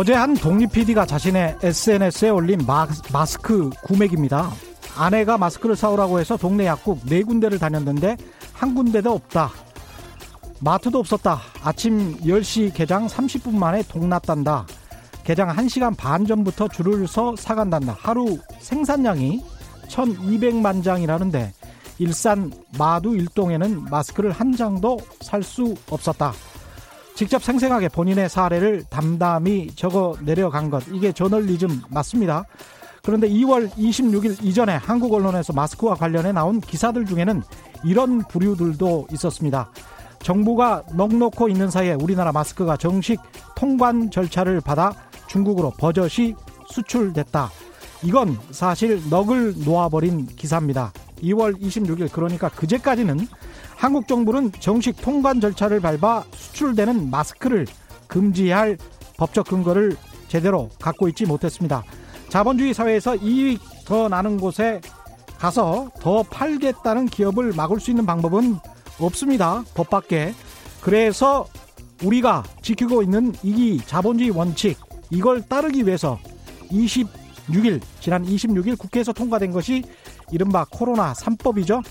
어제 한 독립 PD가 자신의 SNS에 올린 마스크 구매기입니다. 아내가 마스크를 사오라고 해서 동네 약국 네 군데를 다녔는데 한 군데도 없다. 마트도 없었다. 아침 10시 개장 30분 만에 동났단다. 개장 1시간 반 전부터 줄을 서 사간단다. 하루 생산량이 1200만 장이라는데 일산 마두 일동에는 마스크를 한 장도 살 수 없었다. 직접 생생하게 본인의 사례를 담담히 적어 내려간 것. 이게 저널리즘 맞습니다. 그런데 2월 26일 이전에 한국 언론에서 마스크와 관련해 나온 기사들 중에는 이런 부류들도 있었습니다. 정부가 넉넉고 있는 사이에 우리나라 마스크가 정식 통관 절차를 받아 중국으로 버젓이 수출됐다. 이건 사실 넋을 놓아버린 기사입니다. 2월 26일 그러니까 그제까지는 한국 정부는 정식 통관 절차를 밟아 수출되는 마스크를 금지할 법적 근거를 제대로 갖고 있지 못했습니다. 자본주의 사회에서 이익 더 나는 곳에 가서 더 팔겠다는 기업을 막을 수 있는 방법은 없습니다. 법 밖에. 그래서 우리가 지키고 있는 이 자본주의 원칙 이걸 따르기 위해서 26일 지난 26일 국회에서 통과된 것이 이른바 코로나 3법이죠.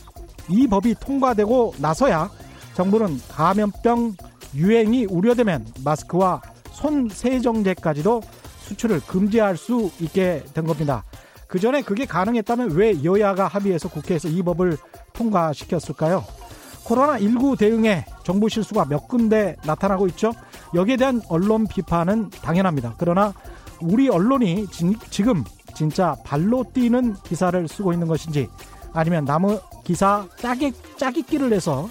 이 법이 통과되고 나서야 정부는 감염병 유행이 우려되면 마스크와 손 세정제까지도 수출을 금지할 수 있게 된 겁니다. 그 전에 그게 가능했다면 왜 여야가 합의해서 국회에서 이 법을 통과시켰을까요? 코로나19 대응에 정부 실수가 몇 군데 나타나고 있죠. 여기에 대한 언론 비판은 당연합니다. 그러나 우리 언론이 지 금 진짜 발로 뛰는 기사를 쓰고 있는 것인지 아니면 나무 기사 짜기, 짜깁기를 해서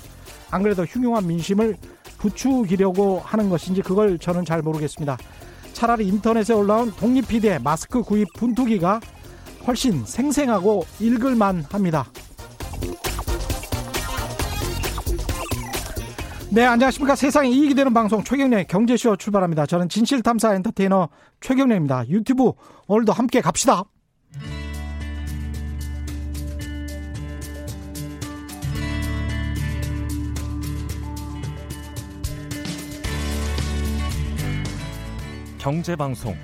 안 그래도 흉흉한 민심을 부추기려고 하는 것인지 그걸 저는 잘 모르겠습니다. 차라리 인터넷에 올라온 독립 PD의 마스크 구입 분투기가 훨씬 생생하고 읽을만 합니다. 네, 안녕하십니까. 세상에 이익이 되는 방송 최경련의 경제쇼 출발합니다. 저는 진실탐사 엔터테이너 최경련입니다. 유튜브 오늘도 함께 갑시다. 경제방송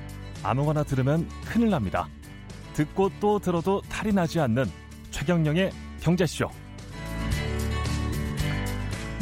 아무거나 들으면 큰일 납니다. 듣고 또 들어도 탈이 나지 않는 최경령의 경제쇼.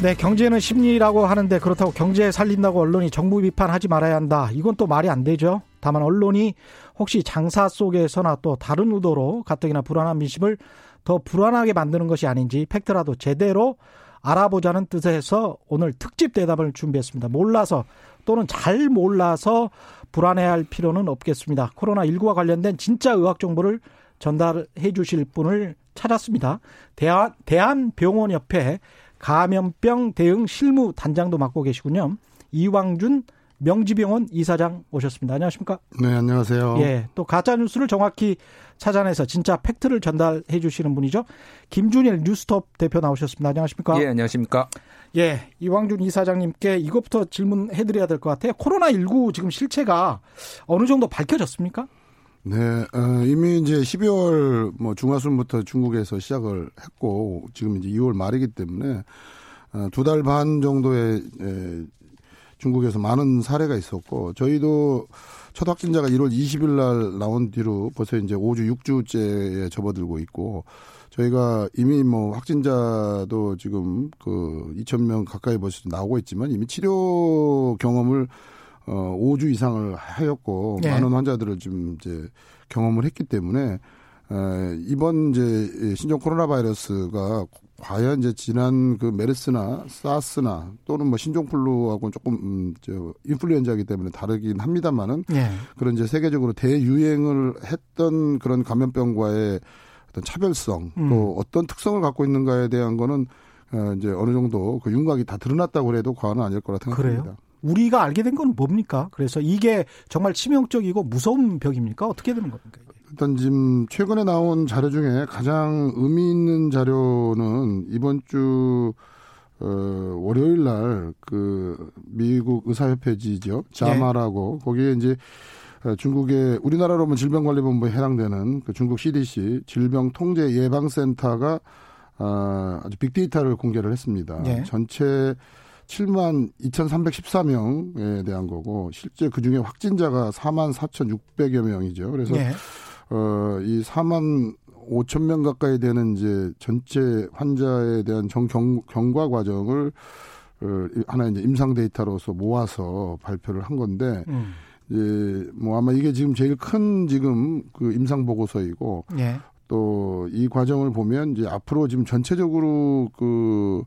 네, 경제는 심리라고 하는데 그렇다고 경제 살린다고 언론이 정부 비판하지 말아야 한다. 이건 또 말이 안 되죠. 다만 언론이 혹시 장사 속에서나 또 다른 의도로 가뜩이나 불안한 민심을 더 불안하게 만드는 것이 아닌지 팩트라도 제대로 알아보자는 뜻에서 오늘 특집 대답을 준비했습니다. 몰라서 또는 잘 몰라서 불안해할 필요는 없겠습니다. 코로나19와 관련된 진짜 의학 정보를 전달해 주실 분을 찾았습니다. 대한, 대한병원협회 감염병 대응 실무 단장도 맡고 계시군요. 이왕준 명지병원 이사장 오셨습니다. 안녕하십니까? 네, 안녕하세요. 예, 또 가짜 뉴스를 정확히 찾아내서 진짜 팩트를 전달해 주시는 분이죠. 김준일 뉴스톱 대표 나오셨습니다. 안녕하십니까? 예, 안녕하십니까? 예, 이왕준 이사장님께 이것부터 질문해 드려야 될 것 같아요. 코로나 19 지금 실체가 어느 정도 밝혀졌습니까? 네, 어, 이미 이제 12월 뭐 중하순부터 중국에서 시작을 했고 지금 이제 2월 말이기 때문에 어, 두달 반 정도의 에, 중국에서 많은 사례가 있었고 저희도 첫 확진자가 1월 20일 날 나온 뒤로 벌써 이제 5주, 6주째에 접어들고 있고 저희가 이미 뭐 확진자도 지금 그 2,000명 가까이 벌써 나오고 있지만 이미 치료 경험을 어 5주 이상을 하였고 네. 많은 환자들을 좀 이제 경험을 했기 때문에 에, 이번 이제 신종 코로나 바이러스가 과연 이제 지난 그 메르스나 사스나 또는 뭐 신종플루하고는 조금 음, 저 인플루엔자이기 때문에 다르긴 합니다만은 네. 그런 이제 세계적으로 대유행을 했던 그런 감염병과의 어떤 차별성 음. 또 어떤 특성을 갖고 있는가에 대한 거는 어, 이제 어느 정도 그 윤곽이 다 드러났다고 해도 과언은 아닐 거라 생각합니다. 그래요? 우리가 알게 된 건 뭡니까? 그래서 이게 정말 치명적이고 무서운 벽입니까? 어떻게 되는 겁니까? 일단 지금 최근에 나온 자료 중에 가장 의미 있는 자료는 이번 주 어, 월요일 날 그 미국 의사협회지죠 자마라고 네. 거기에 이제 어, 중국의 우리나라로 면 질병관리본부에 해당되는 그 중국 CDC 질병통제예방센터가 어, 아주 빅데이터를 공개를 했습니다. 네. 전체 7만 2,314명에 대한 거고 실제 그 중에 확진자가 4만 4,600여 명이죠. 그래서 네. 어 이 4만 5천 명 가까이 되는 이제 전체 환자에 대한 정 경, 경과 과정을 어, 하나 이제 임상 데이터로서 모아서 발표를 한 건데 음. 이제 뭐 아마 이게 지금 제일 큰 지금 그 임상 보고서이고 예. 또이 과정을 보면 이제 앞으로 지금 전체적으로 그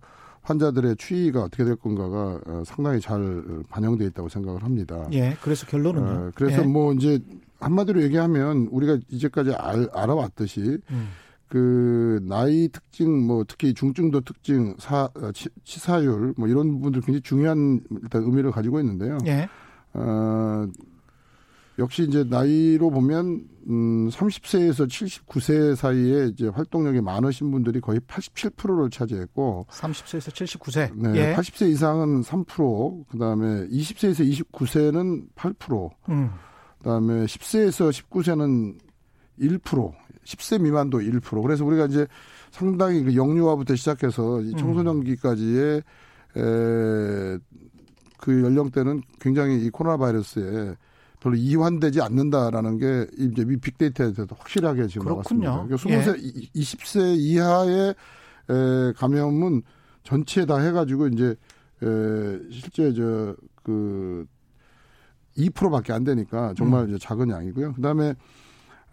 환자들의 추이가 어떻게 될 건가가 어, 상당히 잘 반영돼 있다고 생각을 합니다. 예. 그래서 결론은 어, 그래서 예. 뭐 이제 한마디로 얘기하면 우리가 이제까지 알, 알아왔듯이 음. 그 나이 특징 뭐 특히 중증도 특징 사 어, 치, 치사율 뭐 이런 부분들 굉장히 중요한 일단 의미를 가지고 있는데요. 예. 어 역시 이제 나이로 보면 음 30세에서 79세 사이에 이제 활동력이 많으신 분들이 거의 87%를 차지했고 30세에서 79세. 네. 예. 80세 이상은 3%, 그다음에 20세에서 29세는 8%. 음. 그다음에 10세에서 19세는 1%, 10세 미만도 1%. 그래서 우리가 이제 상당히 그 영유아부터 시작해서 이 청소년기까지의 에, 그 연령대는 굉장히 이 코로나 바이러스에 별로 이완되지 않는다라는 게 이제 미 빅데이터에서 확실하게 지금 그렇군요. 나왔습니다. 그러니까 20세, 예. 20세 이하의 에, 감염은 전체 다 해가지고 이제 에, 실제 저그 2%밖에 안 되니까 정말 음. 이제 작은 양이고요. 그다음에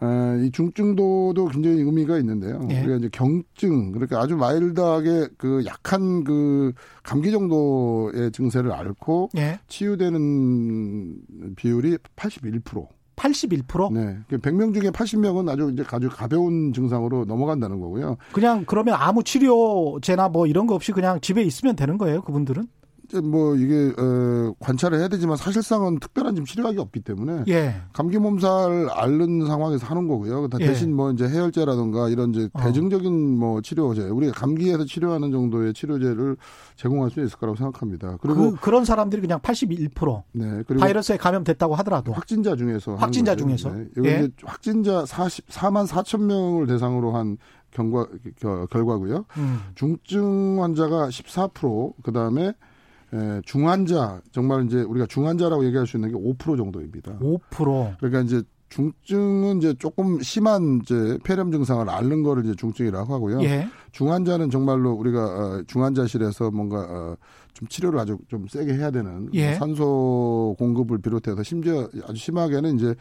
어, 이 중증도도 굉장히 의미가 있는데요. 예. 우리가 이제 경증 그렇게 아주 마일드하게 그 약한 그 감기 정도의 증세를 앓고 예. 치유되는 비율이 81%. 81%? 네. 100명 중에 80명은 아주 이제 아주 가벼운 증상으로 넘어간다는 거고요. 그냥 그러면 아무 치료제나 뭐 이런 거 없이 그냥 집에 있으면 되는 거예요, 그분들은? 뭐 이게 어, 관찰을 해야 되지만 사실상은 특별한 지금 치료약이 없기 때문에 예. 감기 몸살 앓는 상황에서 하는 거고요. 예. 대신 뭐 이제 해열제라든가 이런 이제 어. 대중적인 뭐 치료제 우리가 감기에서 치료하는 정도의 치료제를 제공할 수 있을 거라고 생각합니다. 그리고 그, 런 사람들이 그냥 81% 네, 그리고 바이러스에 감염됐다고 하더라도 확진자 중에서 확진자 중에서 네. 여기 예. 이제 확진자 44만 4천 명을 대상으로 한 경과 결과고요. 음. 중증 환자가 14% 그다음에 예, 중환자 정말 이제 우리가 중환자라고 얘기할 수 있는 게 5% 정도입니다. 5%. 그러니까 이제 중증은 이제 조금 심한 이제 폐렴 증상을 앓는 거를 이제 중증이라고 하고요. 예. 중환자는 정말로 우리가 어, 중환자실에서 뭔가 어, 좀 치료를 아주 좀 세게 해야 되는 예. 산소 공급을 비롯해서 심지어 아주 심하게는 이제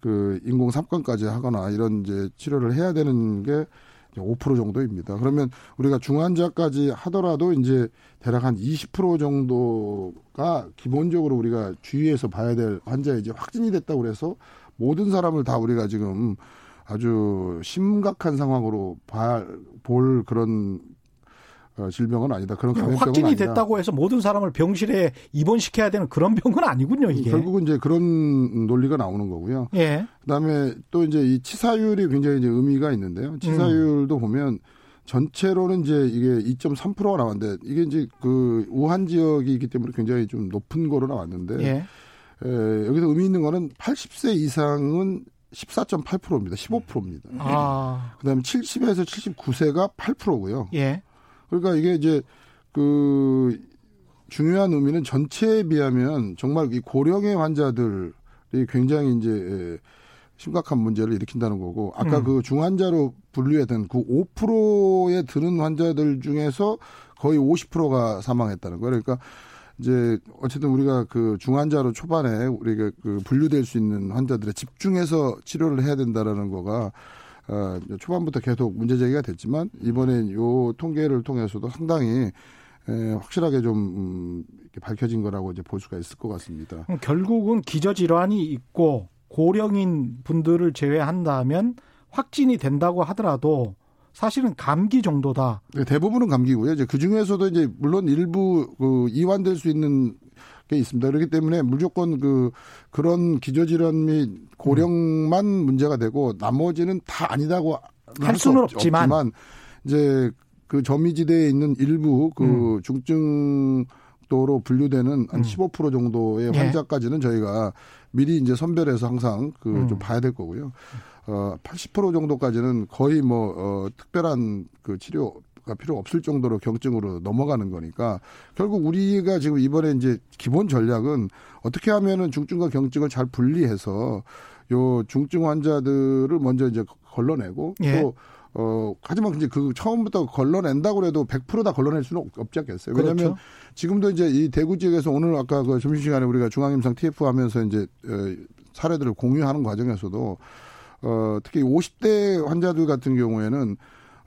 그 인공 삼건까지 하거나 이런 이제 치료를 해야 되는 게 5% 정도입니다. 그러면 우리가 중환자까지 하더라도 이제 대략 한 20% 정도가 기본적으로 우리가 주의해서 봐야 될 환자에 이제 확진이 됐다고 그래서 모든 사람을 다 우리가 지금 아주 심각한 상황으로 볼 그런 어, 질병은 아니다. 그런 감염병은 확진이 아니다. 됐다고 해서 모든 사람을 병실에 입원시켜야 되는 그런 병은 아니군요, 이게. 결국은 이제 그런 논리가 나오는 거고요. 예. 그다음에 또 이제 이 치사율이 굉장히 이제 의미가 있는데요. 치사율도 음. 보면 전체로는 이제 이게 2.3%가 나왔는데 이게 이제 그 우한 지역이 있기 때문에 굉장히 좀 높은 거로 나왔는데 예. 에, 여기서 의미 있는 거는 80세 이상은 14.8%입니다. 15%입니다. 아. 그다음에 70에서 79세가 8%고요. 예. 그러니까 이게 이제 그 중요한 의미는 전체에 비하면 정말 이 고령의 환자들이 굉장히 이제 심각한 문제를 일으킨다는 거고 아까 음. 그 중환자로 분류했던 그 5%에 드는 환자들 중에서 거의 50%가 사망했다는 거예요. 그러니까 이제 어쨌든 우리가 그 중환자로 초반에 우리가 그 분류될 수 있는 환자들에 집중해서 치료를 해야 된다라는 거가 어, 초반부터 계속 문제 제기가 됐지만 이번엔 요 통계를 통해서도 상당히 에, 확실하게 좀 음, 밝혀진 거라고 이제 볼 수가 있을 것 같습니다. 결국은 기저질환이 있고 고령인 분들을 제외한다면 확진이 된다고 하더라도 사실은 감기 정도다. 네, 대부분은 감기고요. 이제 그 중에서도 이제 물론 일부 그 이완될 수 있는 게 있습니다. 그렇기 때문에 무조건 그 그런 기저질환 및 고령만 음. 문제가 되고 나머지는 다 아니다고 할 수는 없지만. 없지만 이제 그 저미지대에 있는 일부 그 음. 중증 도로 분류되는 한 15% 음. 정도의 예. 환자까지는 저희가 미리 이제 선별해서 항상 그좀 음. 봐야 될 거고요. 어, 80% 정도까지는 거의 뭐, 어, 특별한 그 치료 가 필요 없을 정도로 경증으로 넘어가는 거니까 결국 우리가 지금 이번에 이제 기본 전략은 어떻게 하면은 중증과 경증을 잘 분리해서 요 중증 환자들을 먼저 이제 걸러내고 예. 또 어, 하지만 이제 그 처음부터 걸러낸다고 해도 100%다 걸러낼 수는 없지 않겠어요. 왜냐하면 그렇죠. 지금도 이제 이 대구 지역에서 오늘 아까 그 점심시간에 우리가 중앙임상 TF 하면서 이제 어, 사례들을 공유하는 과정에서도 어, 특히 50대 환자들 같은 경우에는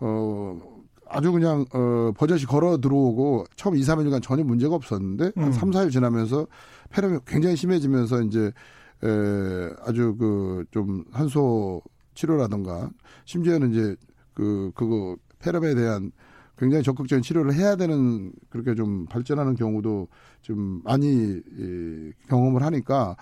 어, 아주 그냥 어, 버젓이 걸어 들어오고 처음 2, 3일간 전혀 문제가 없었는데 한 음. 3, 4일 지나면서 폐렴이 굉장히 심해지면서 이제 에, 아주 그 좀 한소 치료라든가 심지어는 이제 그 그거 폐렴에 대한 굉장히 적극적인 치료를 해야 되는 그렇게 좀 발전하는 경우도 좀 많이 이, 경험을 하니까 어,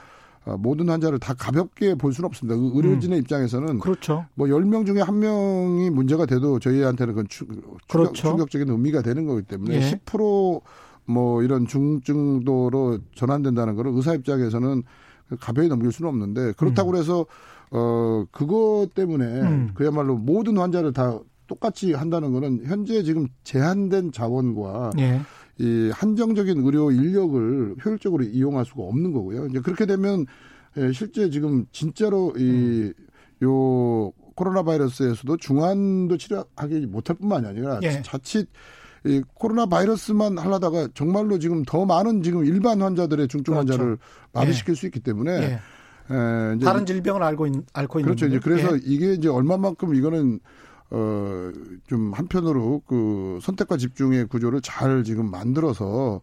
모든 환자를 다 가볍게 볼 수는 없습니다. 의- 의료진의 입장에서는 그렇죠. 뭐 10명 중에 한 명이 문제가 돼도 저희한테는 그건 추, 충격, 그렇죠. 충격 적인 의미가 되는 거기 때문에 예. 10%뭐 이런 중증도로 전환된다는 거는 의사 입장에서는 가벼이 넘길 수는 없는데 그렇다고 그래서 어 그것 때문에 음. 그야말로 모든 환자를 다 똑같이 한다는 거는 현재 지금 제한된 자원과 예. 이 한정적인 의료 인력을 효율적으로 이용할 수가 없는 거고요. 이제 그렇게 되면 예, 실제 지금 진짜로 이요 코로나 바이러스에서도 중환도 치료하기 못할 뿐만이 아니라 예. 자칫 이 코로나 바이러스만 하려다가 정말로 지금 더 많은 지금 일반 환자들의 중증 그렇죠. 환자를 마비시킬 수 있기 때문에 예. 에, 이제 다른 질병을 알고 있, 앓고 있는 그렇죠. 이제. 그래서 예. 이게 이제 얼마만큼 이거는 어, 좀 한편으로 그 선택과 집중의 구조를 잘 지금 만들어서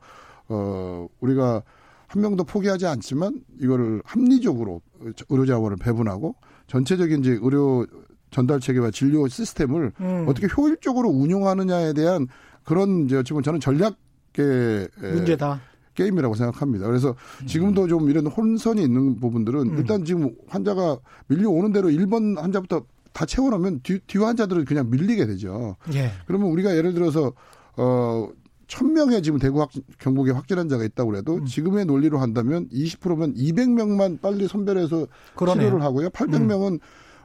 어, 우리가 한 명도 포기하지 않지만 이거를 합리적으로 의료 자원을 배분하고 전체적인 이제 의료 전달 체계와 진료 시스템을 음. 어떻게 효율적으로 운용하느냐에 대한 그런 이제 보면 저는 전략의 에, 문제다. 게임이라고 생각합니다. 그래서 지금도 좀 이런 혼선이 있는 부분들은 음. 일단 지금 환자가 밀려오는 대로 1번 환자부터 다 채워놓으면 뒤, 뒤 환자들은 그냥 밀리게 되죠. 예. 그러면 우리가 예를 들어서 어, 1000명의 지금 대구 확, 경북에 확진 환자가 있다고 해도 음. 지금의 논리로 한다면 20%면 200명만 빨리 선별해서 그러네요. 치료를 하고요. 800명은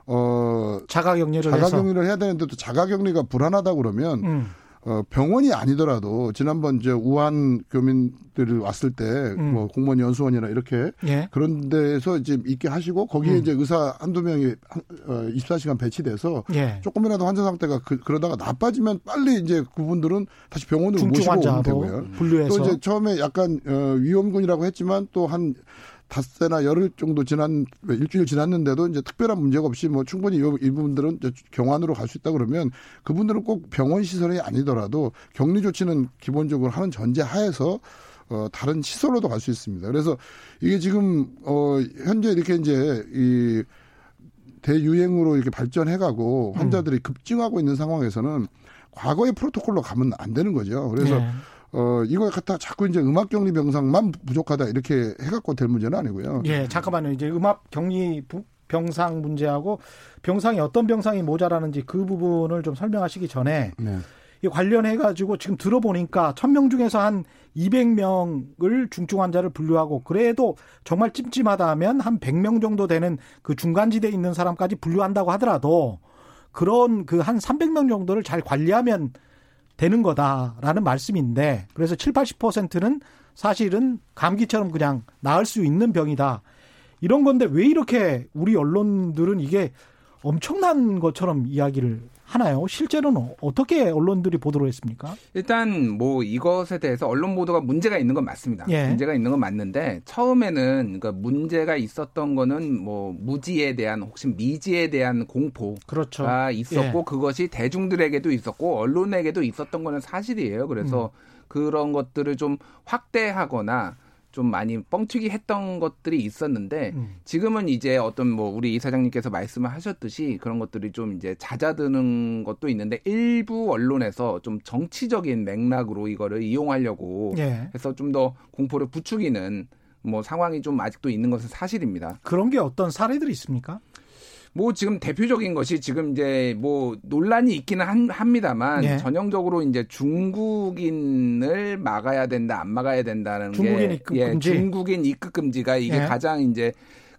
어, 자가 격리를 해서. 자가 격리를 해야 되는데 또 자가 격리가 불안하다 그러면 음. 어, 병원이 아니더라도 지난번 이제 우한 교민들이 왔을 때 음. 뭐 공무원 연수원이나 이렇게 예. 그런 데서 이제 있게 하시고 거기에 음. 이제 의사 한두 명이 한- 어, 24시간 배치돼서 예. 조금이라도 환자 상태가 그, 러다가 나빠지면 빨리 이제 그분들은 다시 병원으로 모시고 오면 되고요. 분류해서. 또 이제 처음에 약간 어, 위험군이라고 했지만 또한 닷새나 열흘 정도 지난 일주일 지났는데도 이제 특별한 문제가 없이 뭐 충분히 이, 이 부분들은 경환으로 갈 수 있다 그러면 그분들은 꼭 병원 시설이 아니더라도 격리 조치는 기본적으로 하는 전제 하에서 어 다른 시설로도 갈 수 있습니다. 그래서 이게 지금 어 현재 이렇게 이제 이 대유행으로 이렇게 발전해가고 환자들이 급증하고 있는 상황에서는 과거의 프로토콜로 가면 안 되는 거죠. 그래서 예. 어, 이걸 갖다 자꾸 이제 음악 격리 병상만 부족하다 이렇게 해갖고 될 문제는 아니고요. 예, 잠깐만요. 이제 음압 격리 부- 병상 문제하고 병상이 어떤 병상이 모자라는지 그 부분을 좀 설명하시기 전에 네. 이 관련해 가지고 지금 들어보니까 1000명 중에서 한 200명을 중증 환자를 분류하고 그래도 정말 찜찜하다 하면 한 100명 정도 되는 그 중간지대에 있는 사람까지 분류한다고 하더라도 그런 그한 300명 정도를 잘 관리하면 되는 거다라는 말씀인데 그래서 7, 80%는 사실은 감기처럼 그냥 나을 수 있는 병이다. 이런 건데 왜 이렇게 우리 언론들은 이게 엄청난 것처럼 이야기를 하나요? 실제로는 어떻게 언론들이 보도를 했습니까? 일단 뭐 이것에 대해서 언론 보도가 문제가 있는 건 맞습니다. 예. 문제가 있는 건 맞는데 처음에는 그러니까 문제가 있었던 거는 뭐 무지에 대한 혹시 미지에 대한 공포가 그렇죠. 있었고 예. 그것이 대중들에게도 있었고 언론에게도 있었던 거는 사실이에요. 그래서 음. 그런 것들을 좀 확대하거나 좀 많이 뻥튀기 했던 것들이 있었는데 음. 지금은 이제 어떤 뭐 우리 이사장님께서 말씀을 하셨듯이 그런 것들이 좀 이제 잦아드는 것도 있는데 일부 언론에서 좀 정치적인 맥락으로 이거를 이용하려고 예. 해서 좀 더 공포를 부추기는 뭐 상황이 좀 아직도 있는 것은 사실입니다. 그런 게 어떤 사례들이 있습니까? 뭐 지금 대표적인 것이 지금 이제 뭐 논란이 있기는 한- 합니다만 예. 전형적으로 이제 중국인을 막아야 된다 안 막아야 된다는 중국인 게 입국 예, 금지? 중국인 입국 금지가 이게 예. 가장 이제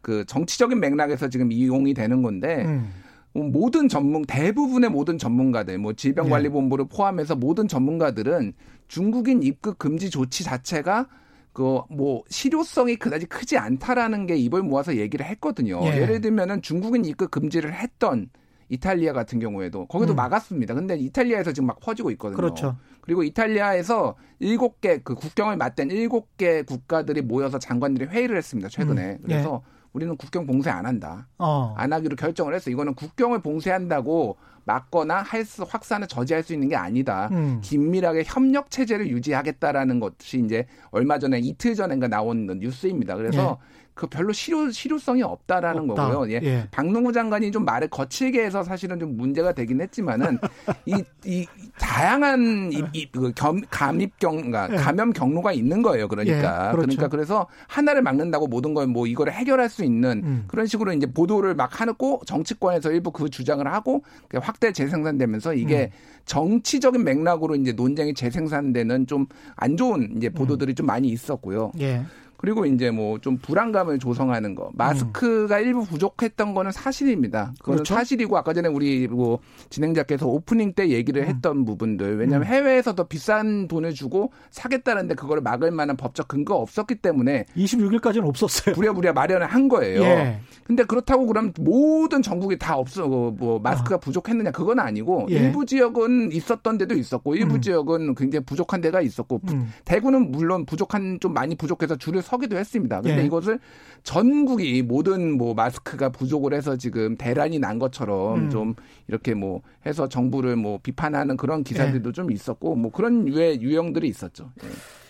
그 정치적인 맥락에서 지금 이용이 되는 건데 음. 모든 전문 대부분의 모든 전문가들 뭐 질병관리본부를 포함해서 모든 전문가들은 중국인 입국 금지 조치 자체가 그 뭐 실효성이 그다지 크지 않다라는 게 입을 모아서 얘기를 했거든요. 예. 를 들면은 중국인 입국 금지를 했던 이탈리아 같은 경우에도 거기도 음. 막았습니다. 근데 이탈리아에서 지금 막 퍼지고 있거든요. 그렇죠. 그리고 이탈리아에서 일곱 개 그 국경을 맞댄 일곱 개 국가들이 모여서 장관들이 회의를 했습니다. 최근에. 음. 그래서 우리는 국경 봉쇄 안 한다. 어. 안 하기로 결정을 했어. 이거는 국경을 봉쇄한다고 막거나 할 수, 확산을 저지할 수 있는 게 아니다. 음. 긴밀하게 협력 체제를 유지하겠다라는 것이 이제 얼마 전에 이틀 전인가 나온 뉴스입니다. 그래서 그 별로 실효 실효성이 없다라는 없다. 거고요. 예. 예. 박능구 장관이 좀 말을 거칠게 해서 사실은 좀 문제가 되긴 했지만은 이, 이 다양한 이, 이, 그 겸, 감입 경, 그러니까 예. 감염 경로가 있는 거예요. 그러니까 예, 그렇죠. 그러니까 그래서 하나를 막는다고 모든 걸 뭐 이거를 해결할 수 있는 음. 그런 식으로 이제 보도를 막 하고 정치권에서 일부 그 주장을 하고 확대 재생산되면서 이게 음. 정치적인 맥락으로 이제 논쟁이 재생산되는 좀 안 좋은 이제 보도들이 좀 많이 있었고요. 예. 그리고 이제 뭐 좀 불안감을 조성하는 거. 마스크가 일부 부족했던 거는 사실입니다. 그거는 그렇죠. 사실이고 아까 전에 우리 뭐 진행자께서 오프닝 때 얘기를 했던 부분들. 왜냐하면 해외에서 더 비싼 돈을 주고 사겠다는데 그거를 막을 만한 법적 근거가 없었기 때문에 26일까지는 없었어요. 부랴부랴 마련을 한 거예요. 예. 근데 그렇다고 그러면 모든 전국이 다 없어 뭐, 뭐 마스크가 부족했느냐 그건 아니고 예. 일부 지역은 있었던 데도 있었고 일부 음. 지역은 굉장히 부족한 데가 있었고 부- 음. 대구는 물론 부족한 좀 많이 부족해서 줄을 서기도 했습니다. 근데 예. 이것을 전국이 모든 뭐 마스크가 부족을 해서 지금 대란이 난 것처럼 음. 좀 이렇게 뭐 해서 정부를 뭐 비판하는 그런 기사들도 예. 좀 있었고 뭐 그런 유의 유형들이 있었죠. 예.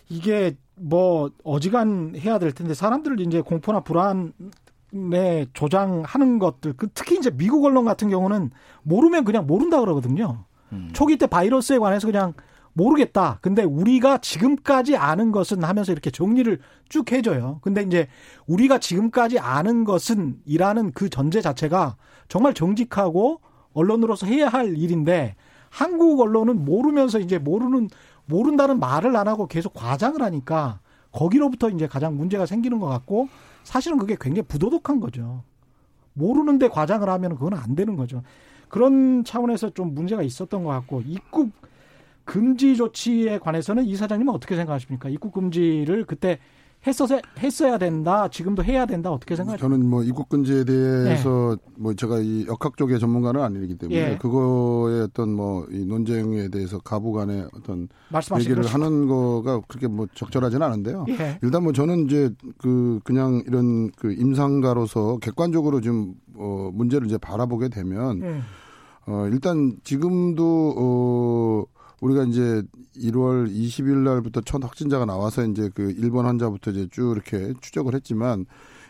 이게 뭐 어지간해야 될 텐데 사람들을 이제 공포나 불안에 조장하는 것들 그 특히 이제 미국 언론 같은 경우는 모르면 그냥 모른다 그러거든요. 음. 초기 때 바이러스에 관해서 그냥 모르겠다. 근데 우리가 지금까지 아는 것은 하면서 이렇게 정리를 쭉 해줘요. 근데 이제 우리가 지금까지 아는 것은 이라는 그 전제 자체가 정말 정직하고 언론으로서 해야 할 일인데 한국 언론은 모르면서 이제 모르는 모른다는 말을 안 하고 계속 과장을 하니까 거기로부터 이제 가장 문제가 생기는 것 같고 사실은 그게 굉장히 부도덕한 거죠. 모르는데 과장을 하면 그건 안 되는 거죠. 그런 차원에서 좀 문제가 있었던 것 같고 입국 금지 조치에 관해서는 이 사장님은 어떻게 생각하십니까? 입국 금지를 그때 했어야 했어야 된다. 지금도 해야 된다. 어떻게 생각하십니까? 저는 뭐 입국 금지에 대해서 뭐 제가 이 역학 쪽의 전문가는 아니기 때문에 예. 그거의 어떤 뭐 이 논쟁에 대해서 가부간의 어떤 얘기를 것이- 하는 거가 그렇게 뭐 적절하지는 않은데요. 예. 일단 뭐 저는 이제 그 그냥 이런 그 임상가로서 객관적으로 좀어 문제를 이제 바라보게 되면 음. 어 일단 지금도 어 우리가 이제 1월 20일 날부터 첫 확진자가 나와서 이제 그 일본 환자부터 이제 쭉 이렇게 추적을 했지만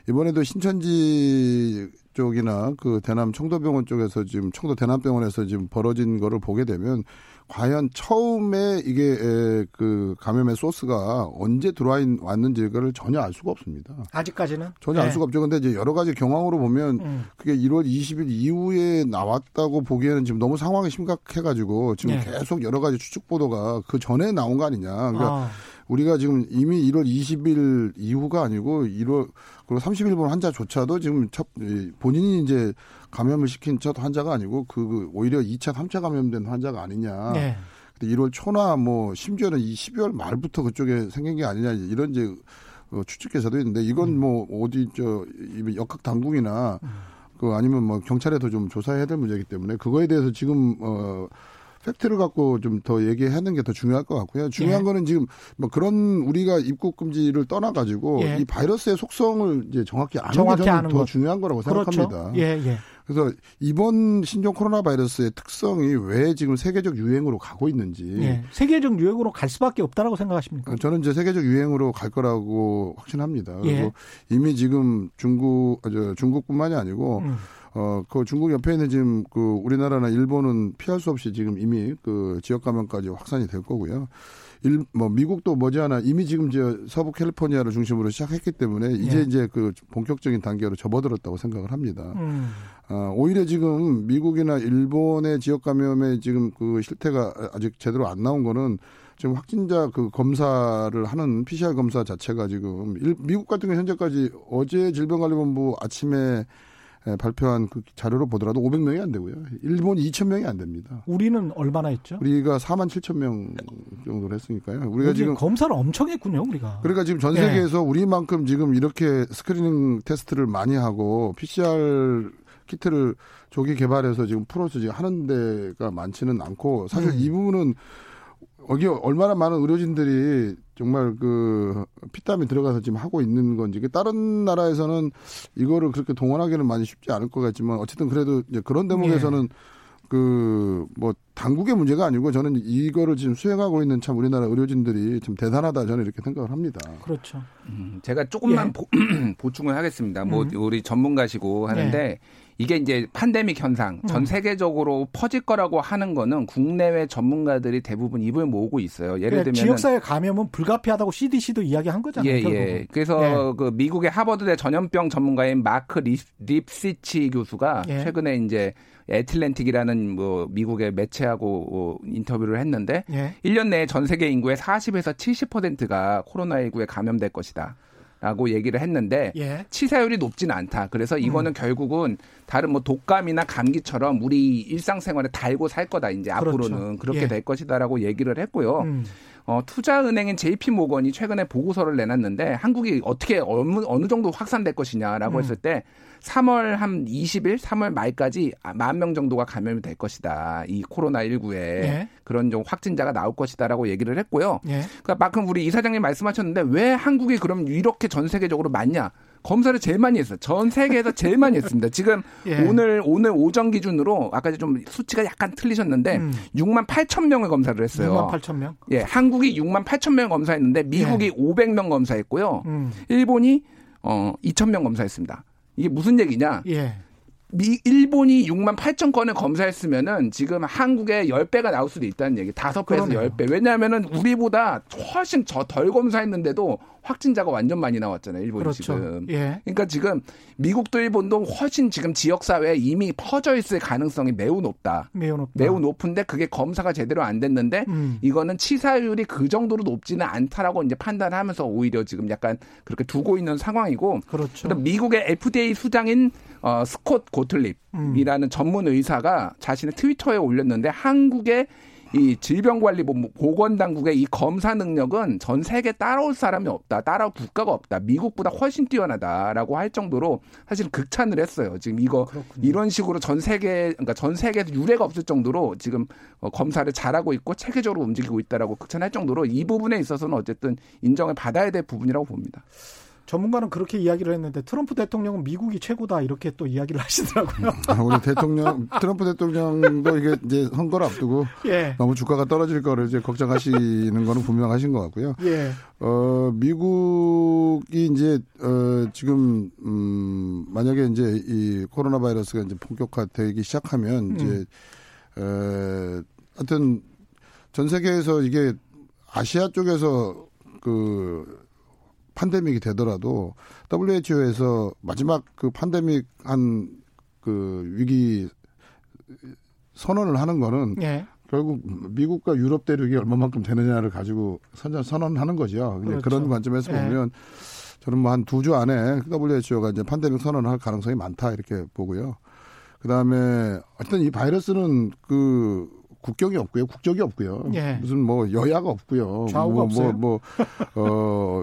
이번에도 신천지 쪽이나 그 대남 청도병원 쪽에서 지금 청도 대남병원에서 지금 벌어진 거를 보게 되면 과연 처음에 이게 에, 그 감염의 소스가 언제 들어와 있- 왔는지를 전혀 알 수가 없습니다. 아직까지는 전혀 알 네. 수가 없죠. 근데 이제 여러 가지 경황으로 보면 음. 그게 1월 20일 이후에 나왔다고 보기에는 지금 너무 상황이 심각해가지고 지금 네. 계속 여러 가지 추측 보도가 그 전에 나온 거 아니냐. 그러니까 아, 우리가 지금 이미 1월 20일 이후가 아니고 1월 그리고 30일분 환자조차도 지금 첫 이, 본인이 이제 감염을 시킨 첫 환자가 아니고 그 오히려 2차, 3차 감염된 환자가 아니냐. 네. 근데 1월 초나 뭐 심지어는 이 12월 말부터 그쪽에 생긴 게 아니냐 이런 이제 어, 추측 기사도 있는데 이건 음. 뭐 어디 저이 역학 당국이나 그 아니면 뭐 경찰에도 좀 조사해야 될 문제이기 때문에 그거에 대해서 지금 어 팩트를 갖고 좀 더 얘기하는 게 더 중요할 것 같고요. 중요한 예. 거는 지금 뭐 그런 우리가 입국 금지를 떠나 가지고 예. 이 바이러스의 속성을 이제 정확히 아는 정확히 게 저는 더 것. 중요한 거라고 그렇죠. 생각합니다. 예, 예. 그래서 이번 신종 코로나 바이러스의 특성이 왜 지금 세계적 유행으로 가고 있는지 예. 세계적 유행으로 갈 수밖에 없다라고 생각하십니까? 어, 저는 이제 세계적 유행으로 갈 거라고 확신합니다. 그리고 예. 이미 지금 중국, 아, 저 중국뿐만이 아니고 음. 어, 그 중국 옆에 있는 지금 그 우리나라나 일본은 피할 수 없이 지금 이미 그 지역 감염까지 확산이 될 거고요. 일, 뭐 미국도 머지않아 이미 지금 저 서부 캘리포니아를 중심으로 시작했기 때문에 이제 예. 이제 그 본격적인 단계로 접어들었다고 생각을 합니다. 음. 어, 오히려 지금 미국이나 일본의 지역 감염의 지금 그 실태가 아직 제대로 안 나온 거는 지금 확진자 그 검사를 하는 PCR 검사 자체가 지금 일, 미국 같은 경우 현재까지 어제 질병관리본부 아침에 예, 발표한 그 자료로 보더라도 500명이 안 되고요. 일본이 2,000명이 안 됩니다. 우리는 얼마나 했죠? 우리가 4만 7천 명 정도로 했으니까요. 우리가 지금 검사를 엄청 했군요, 우리가. 그러니까 지금 전 세계에서 네. 우리만큼 지금 이렇게 screening test를 많이 하고 PCR 키트를 조기 개발해서 지금 풀어서 지금 하는 데가 많지는 않고 사실 음. 이 부분은 여기 얼마나 많은 의료진들이 정말 그 피땀이 들어가서 지금 하고 있는 건지 다른 나라에서는 이거를 그렇게 동원하기는 많이 쉽지 않을 것 같지만 어쨌든 그래도 이제 그런 대목에서는 네. 그뭐 당국의 문제가 아니고 저는 이거를 지금 수행하고 있는 참 우리나라 의료진들이 참 대단하다 저는 이렇게 생각을 합니다. 그렇죠. 음, 제가 조금만 예. 보, 보충을 하겠습니다. 뭐 음. 우리 전문가시고 하는데 예. 이게 이제 판데믹 현상 전 음. 세계적으로 퍼질 거라고 하는 거는 국내외 전문가들이 대부분 입을 모으고 있어요. 예를 네, 들면 지역사회 감염은 불가피하다고 CDC도 이야기한 거잖아요. 예, 결국. 예. 그래서 예. 그 미국의 하버드대 전염병 전문가인 마크 립시치 교수가 예. 최근에 이제 애틀랜틱이라는 뭐 미국의 매체하고 인터뷰를 했는데 예. 1년 내에 전 세계 인구의 40에서 70%가 코로나19에 감염될 것이다. 라고 얘기를 했는데 예. 치사율이 높지는 않다. 그래서 이거는 음. 결국은 다른 뭐 독감이나 감기처럼 우리 일상생활에 달고 살 거다. 이제 그렇죠. 앞으로는 그렇게 예. 될 것이다라고 얘기를 했고요. 음. 어, 투자은행인 JP 모건이 최근에 보고서를 내놨는데 한국이 어떻게 어느, 어느 정도 확산될 것이냐라고 음. 했을 때 3월 한 20일, 3월 말까지 만명 정도가 감염이 될 것이다. 이 코로나 19에 예. 그런 좀 확진자가 나올 것이다라고 얘기를 했고요. 예. 그러니까 막큼 우리 이사장님 말씀하셨는데 왜 한국이 그럼 이렇게 전 세계적으로 많냐? 검사를 제일 많이 했어요. 전 세계에서 제일 많이 했습니다. 지금 예. 오늘 오늘 오전 기준으로 아까 좀 수치가 약간 틀리셨는데 음. 6만 8천 명을 검사를 했어요. 6만 8천 명? 예, 한국이 6만 8천 명 검사했는데 미국이 예. 500명 검사했고요. 음. 일본이 어 2천 명 검사했습니다. 이게 무슨 얘기냐? 예. 미, 일본이 6만 8천 건을 검사했으면은 지금 한국에 10배가 나올 수도 있다는 얘기. 5배에서 10배. 왜냐하면은 우리보다 훨씬 덜 검사했는데도 확진자가 완전 많이 나왔잖아요. 일본이 그렇죠. 지금. 예. 그러니까 지금 미국도 일본도 훨씬 지금 지역 사회에 이미 퍼져 있을 가능성이 매우 높다. 매우 높다. 매우 높은데 그게 검사가 제대로 안 됐는데 음. 이거는 치사율이 그 정도로 높지는 않다라고 이제 판단하면서 오히려 지금 약간 그렇게 두고 있는 상황이고. 그렇죠. 미국의 FDA 수장인 어, 스콧 고틀립이라는 음. 전문 의사가 자신의 트위터에 올렸는데 한국의 이 질병관리본부 보건당국의 이 검사 능력은 전 세계 따라올 사람이 없다. 따라올 국가가 없다. 미국보다 훨씬 뛰어나다라고 할 정도로 사실 극찬을 했어요. 지금 이거 그렇군요. 이런 식으로 전 세계 그러니까 전 세계에서 유례가 없을 정도로 지금 어, 검사를 잘하고 있고 체계적으로 움직이고 있다라고 극찬할 정도로 이 부분에 있어서는 어쨌든 인정을 받아야 될 부분이라고 봅니다. 전문가는 그렇게 이야기를 했는데 트럼프 대통령은 미국이 최고다 이렇게 또 이야기를 하시더라고요. 아, 우리 대통령 트럼프 대통령도 이게 이제 선거를 앞두고 예. 너무 주가가 떨어질 거를 이제 걱정하시는 거는 분명하신 것 같고요. 예. 어 미국이 이제 어 지금 음 만약에 이제 이 코로나 바이러스가 이제 본격화되기 시작하면 음. 이제 어 하여튼 전 세계에서 이게 아시아 쪽에서 그 판데믹이 되더라도 WHO에서 마지막 그 판데믹 한 그 위기 선언을 하는 거는 예. 결국 미국과 유럽 대륙이 얼마만큼 되느냐를 가지고 선전 선언하는 거죠. 그렇죠. 그런 관점에서 예. 보면 저는 뭐 한 두 주 안에 WHO가 이제 판데믹 선언을 할 가능성이 많다 이렇게 보고요. 그 다음에 어쨌든 이 바이러스는 그 국경이 없고요. 국적이 없고요. 예. 무슨 뭐 여야가 없고요. 좌우가 뭐, 없어요. 뭐, 뭐,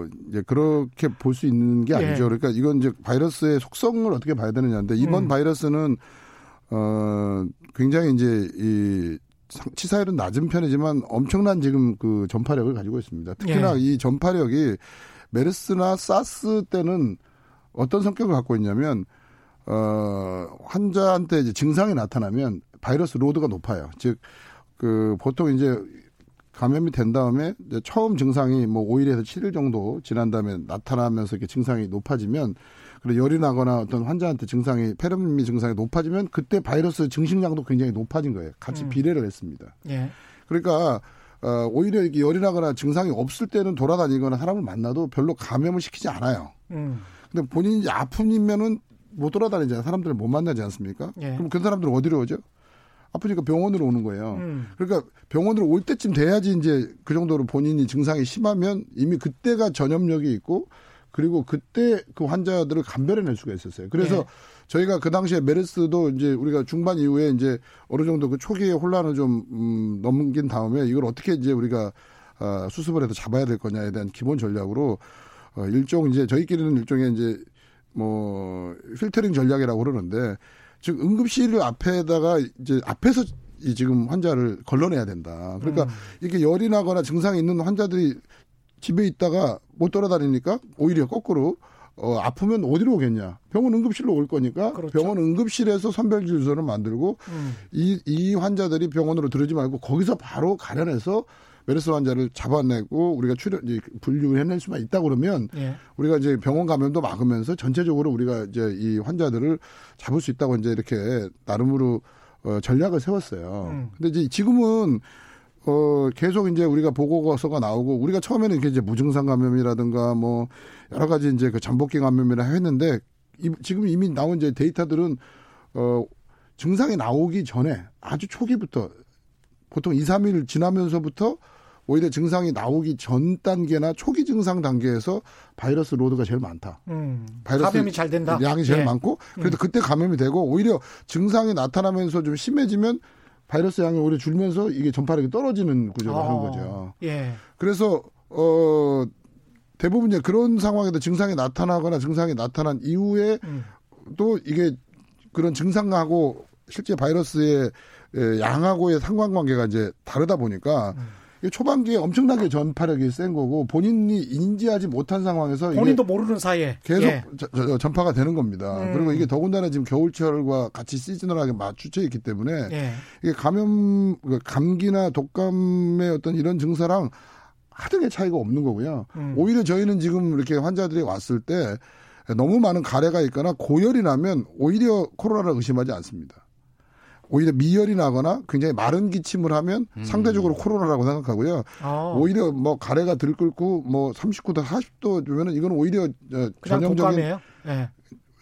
어, 이제 그렇게 볼 수 있는 게 예. 아니죠. 예. 그러니까 이건 이제 바이러스의 속성을 어떻게 봐야 되느냐인데 이번 음. 바이러스는 어, 굉장히 이제 이 치사율은 낮은 편이지만 엄청난 지금 그 전파력을 가지고 있습니다. 특히나 예. 이 전파력이 메르스나 사스 때는 어떤 성격을 갖고 있냐면 어, 환자한테 이제 증상이 나타나면 바이러스 로드가 높아요. 즉, 그 보통 이제 감염이 된 다음에 이제 처음 증상이 뭐 5일에서 7일 정도 지난 다음에 나타나면서 이렇게 증상이 높아지면 그리고 열이 나거나 어떤 환자한테 증상이 페르미 증상이 높아지면 그때 바이러스 증식량도 굉장히 높아진 거예요. 같이 음. 비례를 했습니다. 예. 그러니까 어, 오히려 이게 열이 나거나 증상이 없을 때는 돌아다니거나 사람을 만나도 별로 감염을 시키지 않아요. 음. 근데 본인이 아픈이면은 못 돌아다니잖아요. 사람들을 못 만나지 않습니까? 예. 그럼 그 사람들은 어디로 오죠? 아프니까 병원으로 오는 거예요. 음. 그러니까 병원으로 올 때쯤 돼야지 이제 그 정도로 본인이 증상이 심하면 이미 그때가 전염력이 있고 그리고 그때 그 환자들을 감별해낼 수가 있었어요. 그래서 예. 저희가 그 당시에 메르스도 이제 우리가 중반 이후에 이제 어느 정도 그 초기의 혼란을 좀 음, 넘긴 다음에 이걸 어떻게 이제 우리가 어, 수습을 해서 잡아야 될 거냐에 대한 기본 전략으로 어, 일종 이제 저희끼리는 일종의 이제 뭐 필터링 전략이라고 그러는데 즉 응급실 앞에다가 이제 앞에서 이 지금 환자를 걸러내야 된다. 그러니까 음. 이렇게 열이 나거나 증상이 있는 환자들이 집에 있다가 못 돌아다니니까 오히려 거꾸로 어, 아프면 어디로 오겠냐? 병원 응급실로 올 거니까 그렇죠. 병원 응급실에서 선별진료소를 만들고 음. 이, 이 환자들이 병원으로 들어오지 말고 거기서 바로 가려내서 메르스 환자를 잡아내고 우리가 출연, 이제 분류해낼 수만 있다 그러면 예. 우리가 이제 병원 감염도 막으면서 전체적으로 우리가 이제 이 환자들을 잡을 수 있다고 이제 이렇게 나름으로 어, 전략을 세웠어요. 음. 근데 이제 지금은 어, 계속 이제 우리가 보고서가 나오고 우리가 처음에는 이렇게 이제 무증상 감염이라든가 뭐 여러 가지 이제 그 잠복기 감염이라 했는데 이, 지금 이미 나온 이제 데이터들은 어, 증상이 나오기 전에 아주 초기부터 보통 2, 3일 지나면서부터 오히려 증상이 나오기 전 단계나 초기 증상 단계에서 바이러스 로드가 제일 많다. 음. 바이러스 감염이 잘 된다. 양이 제일 예. 많고 그래도 그때 감염이 되고 오히려 증상이 나타나면서 좀 심해지면 바이러스 양이 오히려 줄면서 이게 전파력이 떨어지는 구조가 하는 어. 거죠. 예. 그래서 어 대부분 이제 그런 상황에도 증상이 나타나거나 증상이 나타난 이후에 음. 또 이게 그런 증상하고 실제 바이러스의 에, 양하고의 상관관계가 이제 다르다 보니까 음. 초반기에 엄청나게 전파력이 센 거고 본인이 인지하지 못한 상황에서 본인도 모르는 사이에 계속 예. 전파가 되는 겁니다. 음. 그리고 이게 더군다나 지금 겨울철과 같이 시즈널하게 맞추쳐 있기 때문에 예. 이게 감염, 그 감기나 독감의 어떤 이런 증세랑 하등의 차이가 없는 거고요. 음. 오히려 저희는 지금 이렇게 환자들이 왔을 때 너무 많은 가래가 있거나 고열이 나면 오히려 코로나를 의심하지 않습니다. 오히려 미열이 나거나 굉장히 마른 기침을 하면 상대적으로 코로나라고 생각하고요. 어. 오히려 뭐 가래가 들끓고 뭐 39도 40도 주면은 이건 오히려 어, 전형적인. 예.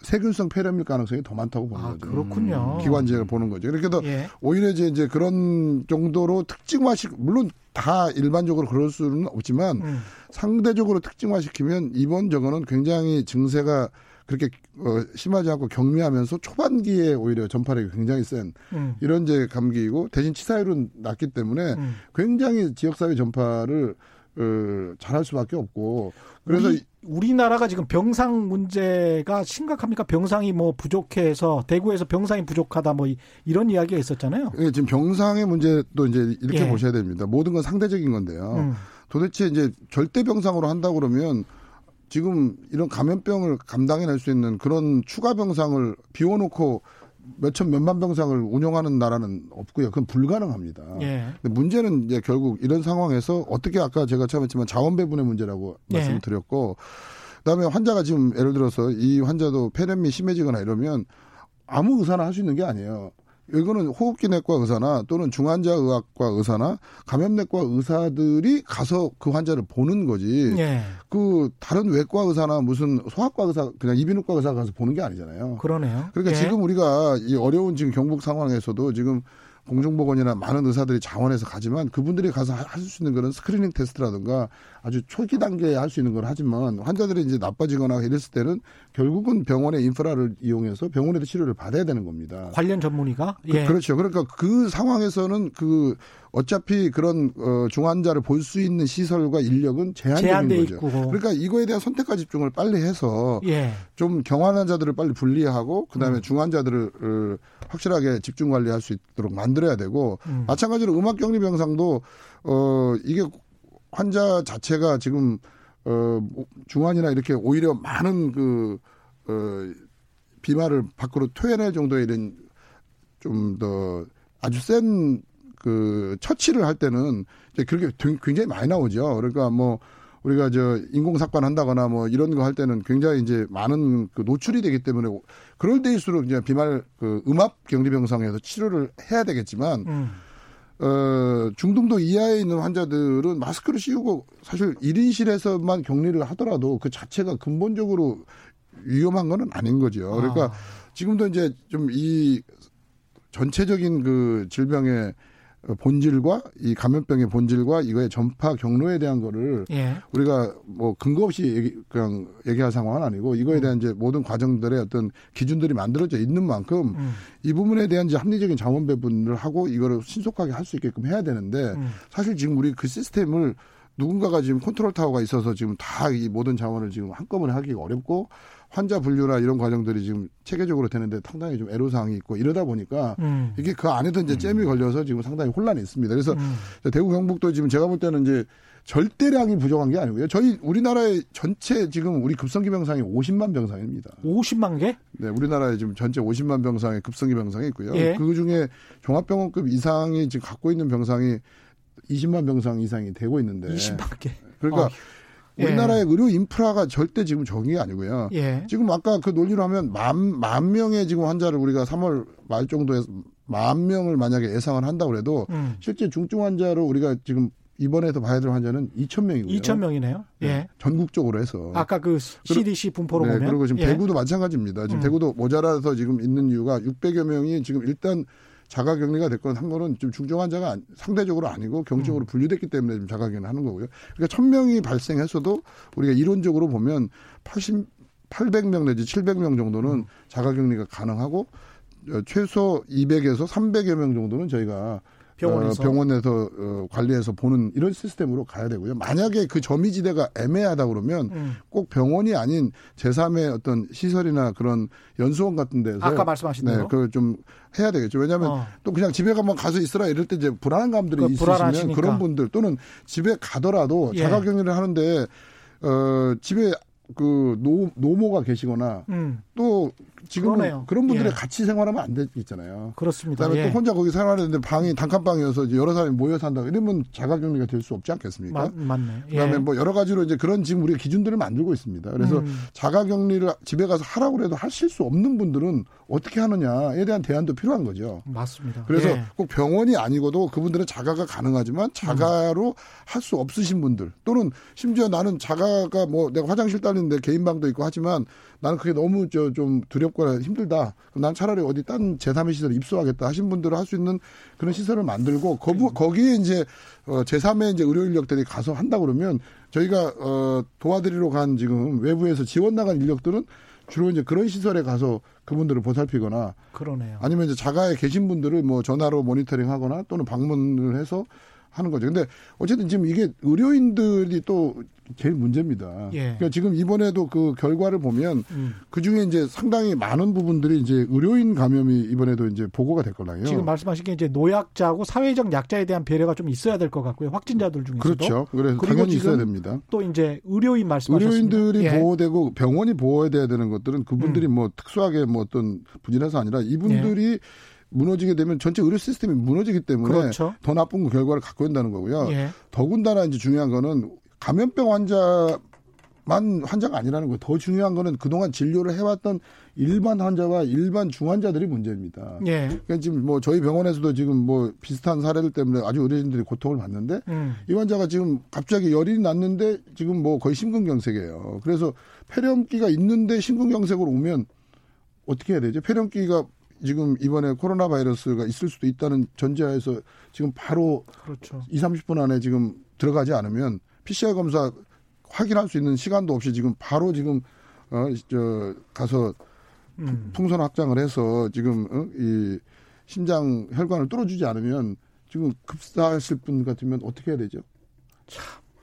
세균성 폐렴일 가능성이 더 많다고 보는 아, 거죠. 그렇군요. 기관지를 보는 거죠. 그렇게 해서 예. 오히려 이제, 이제 그런 정도로 특징화시 물론 다 일반적으로 그럴 수는 없지만 음. 상대적으로 특징화시키면 이번 저거는 굉장히 증세가 그렇게 어, 심하지 않고 경미하면서 초반기에 오히려 전파력이 굉장히 센 음. 이런 이제 감기이고 대신 치사율은 낮기 때문에 음. 굉장히 지역사회 전파를 어, 잘할 수밖에 없고 그래서 우리, 우리나라가 지금 병상 문제가 심각합니까? 병상이 뭐 부족해서 대구에서 병상이 부족하다 뭐 이- 이런 이야기가 있었잖아요. 예, 지금 병상의 문제도 이제 이렇게 예. 보셔야 됩니다. 모든 건 상대적인 건데요. 음. 도대체 이제 절대 병상으로 한다 그러면 지금 이런 감염병을 감당해낼 수 있는 그런 추가 병상을 비워놓고 몇천 몇만 병상을 운영하는 나라는 없고요. 그건 불가능합니다. 예. 근데 문제는 이제 결국 이런 상황에서 어떻게 아까 제가 처음 했지만 자원 배분의 문제라고 예. 말씀드렸고 그다음에 환자가 지금 예를 들어서 이 환자도 폐렴이 심해지거나 이러면 아무 의사나 할 수 있는 게 아니에요. 이거는 호흡기 내과 의사나 또는 중환자 의학과 의사나 감염내과 의사들이 가서 그 환자를 보는 거지. 예. 그 다른 외과 의사나 무슨 소아과 의사 그냥 이비인후과 의사 가서 보는 게 아니잖아요. 그러네요. 그러니까 예. 지금 우리가 이 어려운 지금 경북 상황에서도 지금 공중보건이나 많은 의사들이 자원해서 가지만 그분들이 가서 할 수 있는 그런 스크리닝 테스트라든가 아주 초기 단계에 할 수 있는 걸 하지만 환자들이 이제 나빠지거나 이랬을 때는 결국은 병원의 인프라를 이용해서 병원에서 치료를 받아야 되는 겁니다. 관련 전문의가 그, 예. 그렇죠. 그러니까 그 상황에서는 그 어차피 그런 어 중환자를 볼 수 있는 시설과 인력은 제한적인 거죠. 있고. 그러니까 이거에 대한 선택과 집중을 빨리 해서 예. 좀 경한 환자들을 빨리 분리하고 그다음에 음. 중환자들을 어, 확실하게 집중 관리할 수 있도록 만들어야 되고 음. 마찬가지로 음악 격리 병상도 어 이게 환자 자체가 지금 어 중환이나 이렇게 오히려 많은 그어 비말을 밖으로 토해낼 정도의 이런 좀 더 아주 센 그 처치를 할 때는 이제 그렇게 굉장히 많이 나오죠. 그러니까 뭐 우리가 저 인공 삭관 한다거나 뭐 이런 거 할 때는 굉장히 이제 많은 그 노출이 되기 때문에 그럴 때일수록 이제 비말 그 음압 격리 병상에서 치료를 해야 되겠지만 음. 어, 중등도 이하에 있는 환자들은 마스크를 씌우고 사실 1인실에서만 격리를 하더라도 그 자체가 근본적으로 위험한 거는 아닌 거죠. 그러니까 아. 지금도 이제 좀 이 전체적인 그 질병의 본질과 이 감염병의 본질과 이거의 전파 경로에 대한 거를 예. 우리가 뭐 근거 없이 얘기, 그냥 얘기할 상황은 아니고 이거에 대한 이제 모든 과정들의 어떤 기준들이 만들어져 있는 만큼 음. 이 부분에 대한 이제 합리적인 자원 배분을 하고 이거를 신속하게 할 수 있게끔 해야 되는데 음. 사실 지금 우리 그 시스템을 누군가가 지금 컨트롤 타워가 있어서 지금 다 이 모든 자원을 지금 한꺼번에 하기가 어렵고 환자 분류나 이런 과정들이 지금 체계적으로 되는데 상당히 좀 애로사항이 있고 이러다 보니까 음. 이게 그 안에도 이제 잼이 걸려서 지금 상당히 혼란이 있습니다. 그래서 음. 대구 경북도 지금 제가 볼 때는 이제 절대량이 부족한 게 아니고요. 저희 우리나라의 전체 지금 우리 급성기 병상이 50만 병상입니다. 50만 개? 네, 우리나라에 지금 전체 50만 병상의 급성기 병상이 있고요. 예. 그 중에 종합병원급 이상이 지금 갖고 있는 병상이 20만 병상 이상이 되고 있는데 20만 개. 그러니까 어, 예. 우리나라의 의료 인프라가 절대 지금 적응이 아니고요. 예. 지금 아까 그 논리로 하면 만, 만 명의 지금 환자를 우리가 3월 말 정도에 만 명을 만약에 예상을 한다고 해도 음. 실제 중증 환자로 우리가 지금 입원해서 봐야 될 환자는 2천 명이고요. 2천 명이네요. 예. 전국적으로 해서. 아까 그 CDC 분포로 네, 보면 그리고 지금 예. 대구도 마찬가지입니다. 지금 음. 대구도 모자라서 지금 있는 이유가 600여 명이 지금 일단 자가격리가 됐건 한 거는 좀 중증 환자가 안- 상대적으로 아니고 경증으로 음. 분류됐기 때문에 지금 자가격리를 하는 거고요. 그러니까 1000명이 발생했어도 우리가 이론적으로 보면 80, 800명 내지 700명 정도는 음. 자가격리가 가능하고 어, 최소 200에서 300여 명 정도는 저희가 병원에서. 어, 병원에서 어, 관리해서 보는 이런 시스템으로 가야 되고요. 만약에 그 점이지대가 애매하다 그러면 음. 꼭 병원이 아닌 제3의 어떤 시설이나 그런 연수원 같은 데서 아까 말씀하신 네. 그걸 좀 해야 되겠죠. 왜냐하면 어. 또 그냥 집에 가면 가서 있으라 이럴 때 이제 불안한 감들이 그 있으시면 불안하시니까. 그런 분들 또는 집에 가더라도 예. 자가격리를 하는데 어 집에 그 노, 노모가 계시거나 음. 또 지금은 그러네요. 그런 분들이 예. 같이 생활하면 안 되겠잖아요. 그렇습니다. 그다음에 예. 또 혼자 거기 생활하는데 방이 단칸방이어서 여러 사람이 모여 산다 이러면 자가격리가 될 수 없지 않겠습니까? 맞, 맞네. 그다음에 예. 뭐 여러 가지로 이제 그런 지금 우리가 기준들을 만들고 있습니다. 그래서 음. 자가격리를 집에 가서 하라고 해도 하실 수 없는 분들은 어떻게 하느냐에 대한 대안도 필요한 거죠. 맞습니다. 그래서 예. 꼭 병원이 아니고도 그분들은 자가가 가능하지만 자가로 할수 없으신 분들 또는 심지어 나는 자가가 뭐 내가 화장실 딸리는데 개인 방도 있고 하지만 나는 그게 너무 저 좀 두렵거나 힘들다. 그럼 난 차라리 어디 딴 제3의 시설에 입소하겠다 하신 분들은 할수 있는 그런 시설을 만들고 거부, 거기에 이제 어 제3의 이제 의료 인력들이 가서 한다 그러면 저희가 어 도와드리러 간 지금 외부에서 지원 나간 인력들은 주로 이제 그런 시설에 가서 그분들을 보살피거나 그러네요. 아니면 이제 자가에 계신 분들을 뭐 전화로 모니터링 하거나 또는 방문을 해서 하는 거죠. 근데 어쨌든 지금 이게 의료인들이 또 제일 문제입니다. 예. 그러니까 지금 이번에도 그 결과를 보면 음. 그 중에 이제 상당히 많은 부분들이 이제 의료인 감염이 이번에도 이제 보고가 됐거든요. 지금 말씀하신 게 이제 노약자고 사회적 약자에 대한 배려가 좀 있어야 될 것 같고요. 확진자들 중에서도 그렇죠. 그래서 당연히 있어야 됩니다. 또 이제 의료인 말씀하셨습니다. 의료인들이 예. 보호되고 병원이 보호해야 되는 것들은 그분들이 뭐 특수하게 뭐 어떤 분이라서 아니라 이분들이 무너지게 되면 전체 의료 시스템이 무너지기 때문에 그렇죠. 더 나쁜 결과를 갖고 온다는 거고요. 예. 더군다나 이제 중요한 거는 감염병 환자 만 환자가 아니라는 거예요. 더 중요한 거는 그동안 진료를 해왔던 일반 환자와 일반 중환자들이 문제입니다. 예. 그러니까 지금 뭐 저희 병원에서도 지금 뭐 비슷한 사례들 때문에 아주 의료진들이 고통을 받는데 음. 이 환자가 지금 갑자기 열이 났는데 지금 뭐 거의 심근경색이에요. 그래서 폐렴기가 있는데 심근경색으로 오면 어떻게 해야 되죠? 폐렴기가 지금 이번에 코로나 바이러스가 있을 수도 있다는 전제하에서 지금 바로 그렇죠. 2, 30분 안에 지금 들어가지 않으면 PCR 검사 확인할 수 있는 시간도 없이 지금 바로 지금 어 저 가서 음. 풍선 확장을 해서 지금 어? 이 심장 혈관을 뚫어주지 않으면 지금 급사하실 분 같으면 어떻게 해야 되죠?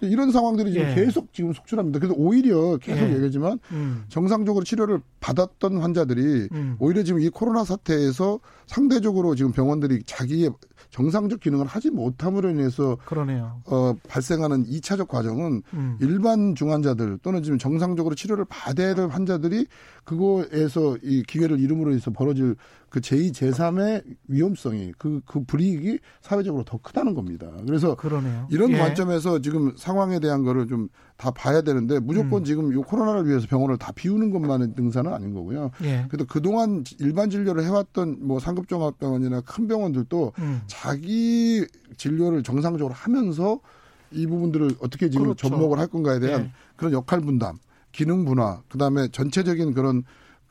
이런 상황들이 지금 예. 계속 지금 속출합니다. 그래서 오히려 계속 예. 얘기하지만 음. 정상적으로 치료를 받았던 환자들이 음. 오히려 지금 이 코로나 사태에서 상대적으로 지금 병원들이 자기의 정상적 기능을 하지 못함으로 인해서 그러네요. 어, 발생하는 2차적 과정은 음. 일반 중환자들 또는 지금 정상적으로 치료를 받아야 될 환자들이 그거에서 이 기회를 잃음으로 인해서 벌어질 그 제2, 제3의 위험성이 그, 그 불이익이 사회적으로 더 크다는 겁니다. 그래서 그러네요. 이런 예. 관점에서 지금 상황에 대한 거를 좀 다 봐야 되는데 무조건 음. 지금 이 코로나를 위해서 병원을 다 비우는 것만의 능사는 아닌 거고요. 예. 그래도 그동안 일반 진료를 해왔던 뭐 상급종합병원이나 큰 병원들도 음. 자기 진료를 정상적으로 하면서 이 부분들을 어떻게 지금 그렇죠. 접목을 할 건가에 대한 예. 그런 역할 분담, 기능 분화, 그 다음에 전체적인 그런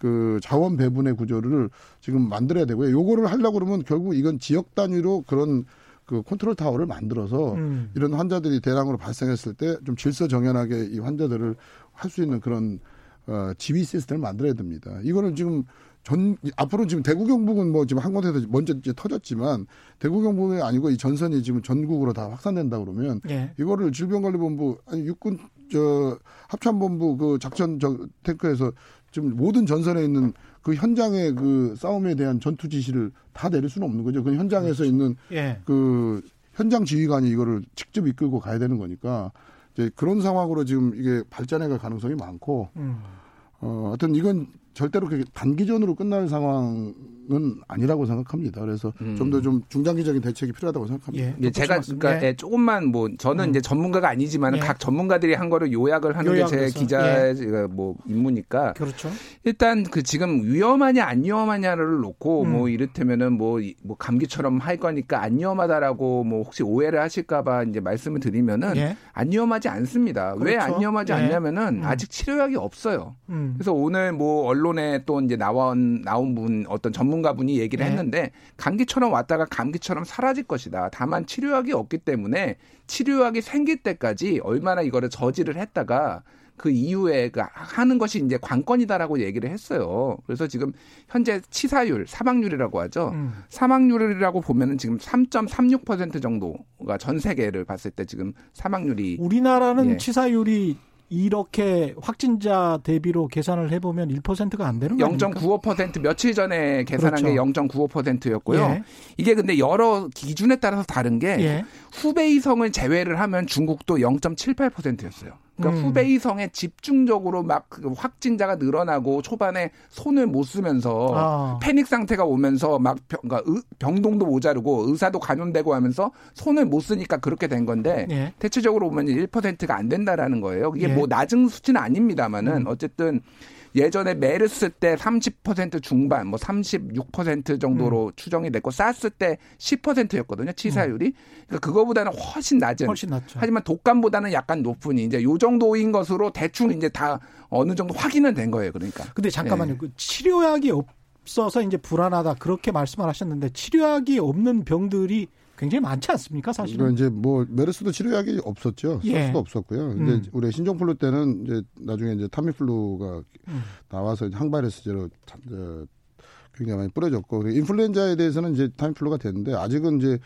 그 자원 배분의 구조를 지금 만들어야 되고요. 요거를 하려고 그러면 결국 이건 지역 단위로 그런 그 컨트롤 타워를 만들어서 음. 이런 환자들이 대량으로 발생했을 때 좀 질서 정연하게 이 환자들을 할 수 있는 그런 어, 지휘 시스템을 만들어야 됩니다. 이거는 지금 전 앞으로 지금 대구 경북은 뭐 지금 한 곳에서 먼저 이제 터졌지만 대구 경북이 아니고 이 전선이 지금 전국으로 다 확산된다 그러면 예. 이거를 질병관리본부 아니 육군 저 합참본부 그 작전 저 탱크에서 지금 모든 전선에 있는 그 현장의 그 싸움에 대한 전투 지시를 다 내릴 수는 없는 거죠. 그 현장에서 있는 예. 그 현장 지휘관이 이거를 직접 이끌고 가야 되는 거니까 이제 그런 상황으로 지금 이게 발전해 갈 가능성이 많고 음. 어, 하여튼 이건 절대로 그렇게 단기전으로 끝날 상황 은 아니라고 생각합니다. 그래서 음. 좀더좀 중장기적인 대책이 필요하다고 생각합니다. 예. 예, 제가 그러니까 말씀. 예, 조금만 뭐 저는 음. 이제 전문가가 아니지만 예. 각 전문가들이 한 거를 요약을 하는 게제 요약을 해서. 기자의 제가 뭐 임무니까 그렇죠. 일단 그 지금 위험하냐 안 위험하냐를 놓고 음. 뭐 이를테면은 뭐, 이- 뭐 감기처럼 할 거니까 안 위험하다라고 뭐 혹시 오해를 하실까봐 이제 말씀을 드리면은 예. 안 위험하지 않습니다. 왜 그렇죠. 안 위험하지 예. 않냐면은 음. 아직 치료약이 없어요. 음. 그래서 오늘 뭐 언론에 또 이제 나온 나온 분 어떤 전문 가 분이 얘기를 네. 했는데 감기처럼 왔다가 감기처럼 사라질 것이다. 다만 치료약이 없기 때문에 치료약이 생길 때까지 얼마나 이거를 저지를 했다가 그 이후에 그 하는 것이 이제 관건이다라고 얘기를 했어요. 그래서 지금 현재 치사율, 사망률이라고 하죠. 음. 사망률이라고 보면은 지금 3.36% 정도가 전 세계를 봤을 때 지금 사망률이 우리나라는 예. 치사율이 이렇게 확진자 대비로 계산을 해보면 1%가 안 되는 거 아닙니까? 0.95% 며칠 전에 계산한 그렇죠. 게 0.95%였고요. 예. 이게 근데 여러 기준에 따라서 다른 게 예. 후베이성을 제외를 하면 중국도 0.78%였어요. 그러니까 음. 후베 이성에 집중적으로 막그 확진자가 늘어나고 초반에 손을 못 쓰면서 아. 패닉 상태가 오면서 막 병, 그러니까 의- 병동도 모자르고 의사도 감염되고 하면서 손을 못 쓰니까 그렇게 된 건데 예. 대체적으로 보면 1%가 안 된다라는 거예요. 이게 예. 뭐 낮은 수치는 아닙니다만은 음. 어쨌든 예전에 메르스 때 30% 중반, 뭐 36% 정도로 음. 추정이 됐고 사스 때 10%였거든요. 치사율이. 그러니까 그거보다는 훨씬 낮은. 훨씬 낫죠. 하지만 독감보다는 약간 높으니 이제 요 정도인 것으로 대충 이제 다 어느 정도 확인은 된 거예요. 그러니까. 근데 잠깐만요. 예. 그 치료약이 없어서 이제 불안하다 그렇게 말씀을 하셨는데 치료약이 없는 병들이 굉장히 많지 않습니까, 그러니까 사실은? 이제 뭐 메르스도 치료약이 없었죠. 쓸 예. 수도 없었고요. 근데 음. 우리 신종플루 때는 이제 나중에 이제 타미플루가 음. 나와서 항바이러스제로 자- 저 굉장히 많이 뿌려졌고 인플루엔자에 대해서는 이제 타미플루가 됐는데 아직은 이제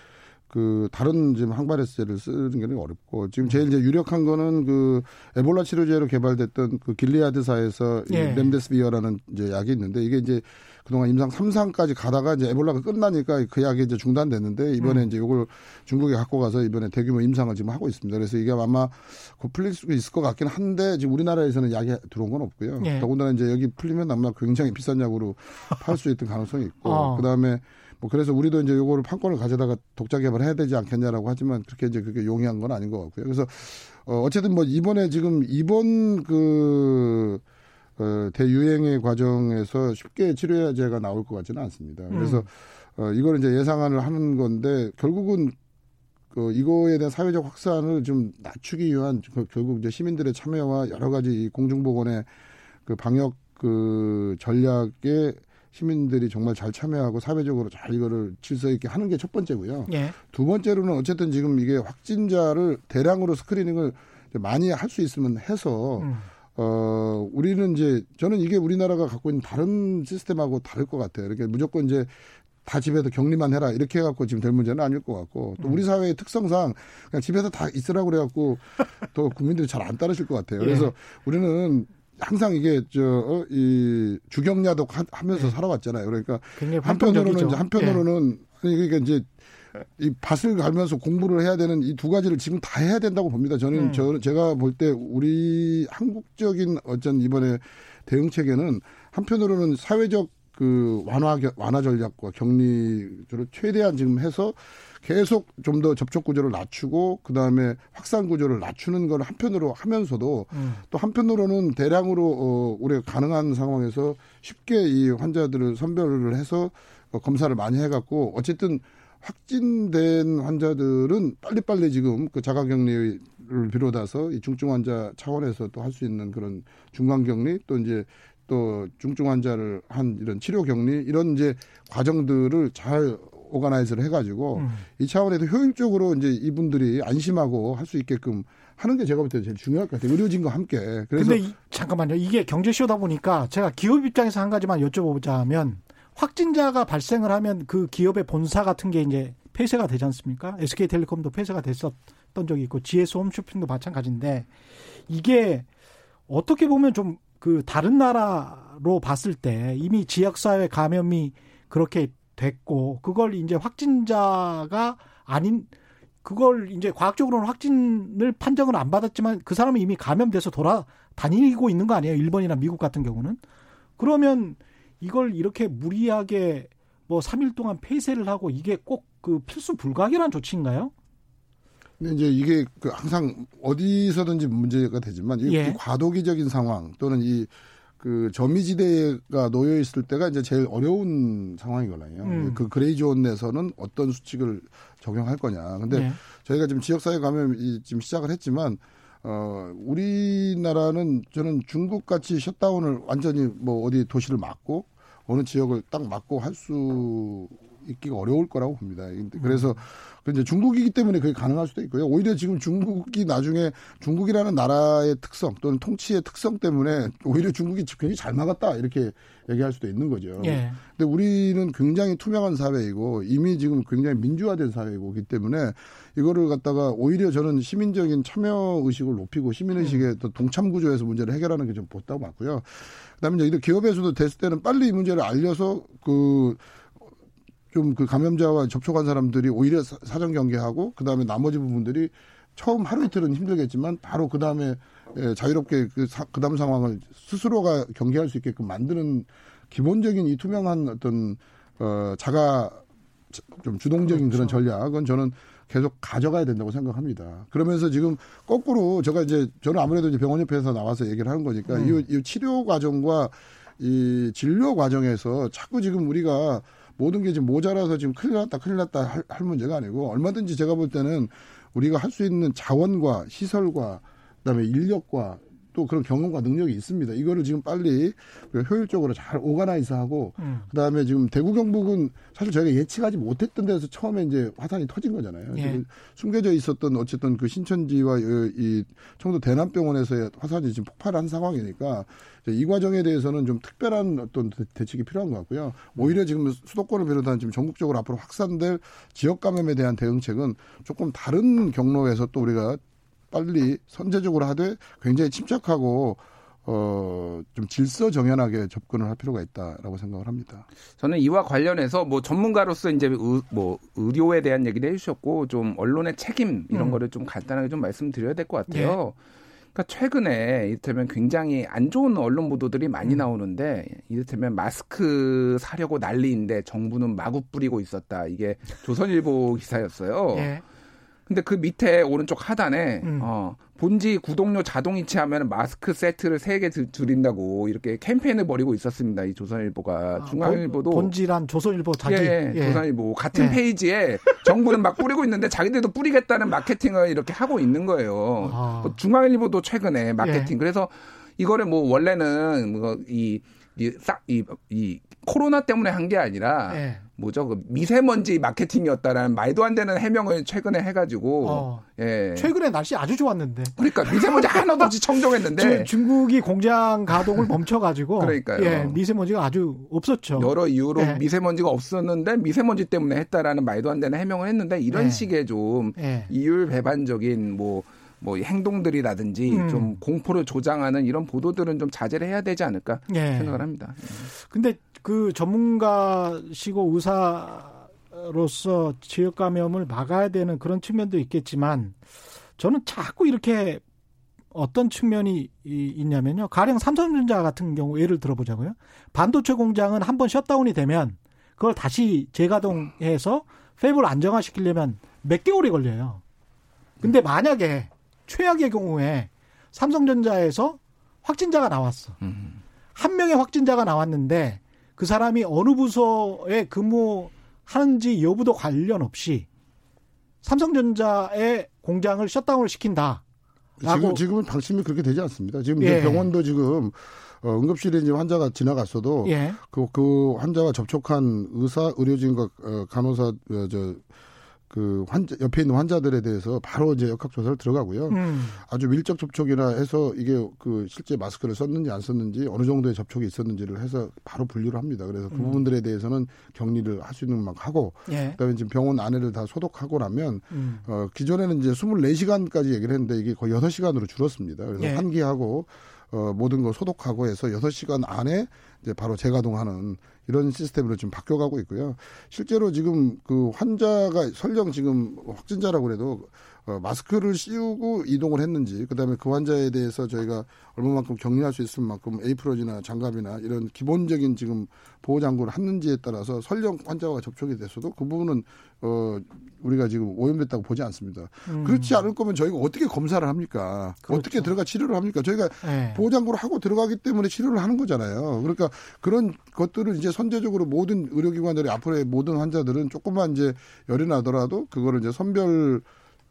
그 다른 지금 항바이러스제를 쓰는 게 어렵고 지금 제일 이제 유력한 거는 그 에볼라 치료제로 개발됐던 그 길리아드사에서 이 예. 렘데스비어라는 이제 약이 있는데 이게 이제 그동안 임상 3상까지 가다가 이제 에볼라가 끝나니까 그 약이 이제 중단됐는데 이번에 음. 이제 이걸 중국에 갖고 가서 이번에 대규모 임상을 지금 하고 있습니다. 그래서 이게 아마 곧 풀릴 수 있을 것 같긴 한데 지금 우리나라에서는 약이 들어온 건 없고요. 예. 더군다나 이제 여기 풀리면 아마 굉장히 비싼 약으로 팔 수 있던 가능성이 있고 어. 그다음에 뭐 그래서 우리도 이제 요거를 판권을 가져다가 독자 개발해야 되지 않겠냐라고 하지만 그렇게 이제 그게 용이한 건 아닌 것 같고요. 그래서 어 어쨌든 뭐 이번에 지금 이번 그 어, 대유행의 과정에서 쉽게 치료제가 나올 것 같지는 않습니다. 그래서 어, 이걸 이제 예상을 하는 건데 결국은 그 이거에 대한 사회적 확산을 좀 낮추기 위한 그 결국 이제 시민들의 참여와 여러 가지 이 공중보건의 그 방역 그 전략에 시민들이 정말 잘 참여하고 사회적으로 잘 이거를 질서 있게 하는 게 첫 번째고요. 예. 두 번째로는 어쨌든 지금 이게 확진자를 대량으로 스크리닝을 많이 할 수 있으면 해서 음. 어 우리는 이제 저는 이게 우리나라가 갖고 있는 다른 시스템하고 다를 것 같아요. 이렇게 무조건 이제 다 집에서 격리만 해라 이렇게 해갖고 지금 될 문제는 아닐 것 같고 또 우리 사회의 특성상 그냥 집에서 다 있으라고 그래갖고 또 국민들이 잘 안 따르실 것 같아요. 그래서 우리는 항상 이게 저 이 주경야독 하- 하면서 살아왔잖아요. 그러니까 한편으로는. 이제 한편으로는 아니 그러니까 이제 이 밭을 갈면서 공부를 해야 되는 이 두 가지를 지금 다 해야 된다고 봅니다. 저는 음. 저 제가 볼 때 우리 한국적인 어쩐 이번에 대응 체계는 한편으로는 사회적 그 완화 겨- 완화 전략과 격리를 최대한 지금 해서 계속 좀 더 접촉 구조를 낮추고 그 다음에 확산 구조를 낮추는 걸 한편으로 하면서도 음. 또 한편으로는 대량으로 어 우리가 가능한 상황에서 쉽게 이 환자들을 선별을 해서 어, 검사를 많이 해 갖고 어쨌든 확진된 환자들은 빨리빨리 지금 그 자가격리를 비롯해서 이 중증 환자 차원에서 또 할 수 있는 그런 중간 격리 또 이제 또 중증 환자를 한 이런 치료 격리 이런 이제 과정들을 잘 오가나이즈를 해가지고 음. 이 차원에서 효율적으로 이제 이분들이 안심하고 할 수 있게끔 하는 게 제가 볼 때 제일 중요할 것 같아요. 의료진과 함께. 그래서 근데 이, 잠깐만요. 이게 경제쇼다 보니까 제가 기업 입장에서 한 가지만 여쭤보자면 확진자가 발생을 하면 그 기업의 본사 같은 게 이제 폐쇄가 되지 않습니까? SK텔레콤도 폐쇄가 됐었던 적이 있고 GS 홈쇼핑도 마찬가지인데 이게 어떻게 보면 좀 그 다른 나라로 봤을 때 이미 지역사회 감염이 그렇게 됐고 그걸 이제 확진자가 아닌 그걸 이제 과학적으로는 확진을 판정을 안 받았지만 그 사람은 이미 감염돼서 돌아다니고 있는 거 아니에요? 일본이나 미국 같은 경우는. 그러면 이걸 이렇게 무리하게 뭐 3일 동안 폐쇄를 하고 이게 꼭 그 필수 불가결한 조치인가요? 근데 이제 이게 그 항상 어디서든지 문제가 되지만 이 예. 과도기적인 상황 또는 이 그 점이지대가 놓여 있을 때가 이제 제일 어려운 상황이거든요. 음. 그 gray zone 내에서는 어떤 수칙을 적용할 거냐. 근데 네. 저희가 지금 지역사회 감염이 지금 시작을 했지만 어 우리나라는 저는 중국 같이 shutdown을 완전히 뭐 어디 도시를 막고 어느 지역을 딱 막고 할 수 있기가 어려울 거라고 봅니다. 근데 그래서 그 이제 중국이기 때문에 그게 가능할 수도 있고요. 오히려 지금 중국이 나중에 중국이라는 나라의 특성 또는 통치의 특성 때문에 오히려 중국이 굉장히 잘 막았다 이렇게 얘기할 수도 있는 거죠. 예. 근데 우리는 굉장히 투명한 사회이고 이미 지금 굉장히 민주화된 사회이기 때문에 이거를 갖다가 오히려 저는 시민적인 참여 의식을 높이고 시민 의식의 또 동참 구조에서 문제를 해결하는 게좀 못다고 맞고요. 그다음에 이제 기업에서도 됐을 때는 빨리 이 문제를 알려서 그 좀 그 감염자와 접촉한 사람들이 오히려 사- 사전 경계하고 그다음에 나머지 부분들이 처음 하루 이틀은 힘들겠지만 바로 그다음에 예, 자유롭게 그 사, 그다음 상황을 스스로가 경계할 수 있게끔 만드는 기본적인 이 투명한 어떤 어 자가 자- 좀 주동적인 그런 전략은 저는 계속 가져가야 된다고 생각합니다. 그러면서 지금 거꾸로 제가 이제 저는 아무래도 이제 병원 협회에서 나와서 얘기를 하는 거니까 이, 이 치료 과정과 이 진료 과정에서 자꾸 지금 우리가 모든 게 지금 모자라서 지금 큰일 났다 큰일 났다 할, 할 문제가 아니고 얼마든지 제가 볼 때는 우리가 할 수 있는 자원과 시설과 그다음에 인력과 또 그런 경험과 능력이 있습니다. 이거를 지금 빨리 효율적으로 잘 오가나이즈하고 음. 그다음에 지금 대구 경북은 사실 저희가 예측하지 못했던 데서 처음에 이제 화산이 터진 거잖아요. 예. 숨겨져 있었던 어쨌든 그 신천지와 이- 이 청도 대남병원에서의 화산이 지금 폭발한 상황이니까 이 과정에 대해서는 좀 특별한 어떤 대- 대책이 필요한 것 같고요. 오히려 지금 수도권을 비롯한 지금 전국적으로 앞으로 확산될 지역 감염에 대한 대응책은 조금 다른 경로에서 또 우리가 빨리 선제적으로 하되 굉장히 침착하고 어, 좀 질서 정연하게 접근을 할 필요가 있다라고 생각을 합니다. 저는 이와 관련해서 뭐 전문가로서 이제 의, 뭐 의료에 대한 얘기를 해주셨고 좀 언론의 책임 이런 음. 거를 좀 간단하게 좀 말씀드려야 될 것 같아요. 예. 그러니까 최근에 이를테면 굉장히 안 좋은 언론 보도들이 많이 음. 나오는데 이를테면 마스크 사려고 난리인데 정부는 마구 뿌리고 있었다. 이게 조선일보 기사였어요. 예. 근데 그 밑에 오른쪽 하단에 음. 어, 본지 구독료 자동 이체하면 마스크 세트를 세개 드린다고 이렇게 캠페인을 벌이고 있었습니다. 이 조선일보가 아, 중앙일보도 본- 본지란 조선일보 자기 예, 예, 조선일보 같은 예. 페이지에 정부는 막 뿌리고 있는데 자기들도 뿌리겠다는 마케팅을 이렇게 하고 있는 거예요. 아. 뭐 중앙일보도 최근에 마케팅 그래서 이거를 뭐 원래는 뭐이이 이, 이 코로나 때문에 한 게 아니라 예. 뭐죠 그 미세먼지 마케팅이었다라는 말도 안 되는 해명을 최근에 해가지고 어. 예 최근에 날씨 아주 좋았는데 그러니까 미세먼지 하나도 없이 청정했는데 중- 중국이 공장 가동을 멈춰가지고 그러니까요. 예, 미세먼지가 아주 없었죠. 여러 이유로 예. 미세먼지가 없었는데 미세먼지 때문에 했다라는 말도 안 되는 해명을 했는데 이런 예. 식의 좀 예. 이율 배반적인 뭐, 뭐 행동들이라든지 음. 좀 공포를 조장하는 이런 보도들은 좀 자제를 해야 되지 않을까 예. 생각을 합니다. 근데 그 전문가시고 의사로서 지역 감염을 막아야 되는 그런 측면도 있겠지만 저는 자꾸 이렇게 어떤 측면이 이- 있냐면요. 가령 삼성전자 같은 경우 예를 들어보자고요. 반도체 공장은 한 번 셧다운이 되면 그걸 다시 재가동해서 팹을 안정화시키려면 몇 개월이 걸려요. 근데 만약에 최악의 경우에 삼성전자에서 확진자가 나왔어. 음. 한 명의 확진자가 나왔는데 그 사람이 어느 부서에 근무하는지 여부도 관련 없이 삼성전자의 공장을 셧다운을 시킨다. 지금 지금은 방침이 그렇게 되지 않습니다. 지금 예. 병원도 지금 어, 응급실에 이제 환자가 지나갔어도 예. 그, 그 환자와 접촉한 의사, 의료진과 어, 간호사 어, 저 그 환자 옆에 있는 환자들에 대해서 바로 이제 역학 조사를 들어가고요. 음. 아주 밀접 접촉이나 해서 이게 그 실제 마스크를 썼는지 안 썼는지 어느 정도의 접촉이 있었는지를 해서 바로 분류를 합니다. 그래서 그 음. 부분들에 대해서는 격리를 할 수 있는 만큼 하고 예. 그다음에 지금 병원 안에를 다 소독하고 나면 음. 어 기존에는 이제 24시간까지 얘기를 했는데 이게 거의 6시간으로 줄었습니다. 그래서 예. 환기하고 어 모든 걸 소독하고 해서 6시간 안에 이제 바로 재가동하는 이런 시스템으로 지금 바뀌어가고 있고요. 실제로 지금 그 환자가 설령 지금 확진자라고 그래도 어, 마스크를 씌우고 이동을 했는지, 그 다음에 그 환자에 대해서 저희가 얼마만큼 격리할 수 있을 만큼 에이프로지나 장갑이나 이런 기본적인 지금 보호 장구를 했는지에 따라서 설령 환자와 접촉이 됐어도 그 부분은 어, 우리가 지금 오염됐다고 보지 않습니다. 음. 그렇지 않을 거면 저희가 어떻게 검사를 합니까? 그렇죠. 어떻게 들어가 치료를 합니까? 저희가 예. 보호 장구를 하고 들어가기 때문에 치료를 하는 거잖아요. 그러니까 그런 것들을 이제 선제적으로 모든 의료기관들이 앞으로의 모든 환자들은 조금만 이제 열이 나더라도 그거를 이제 선별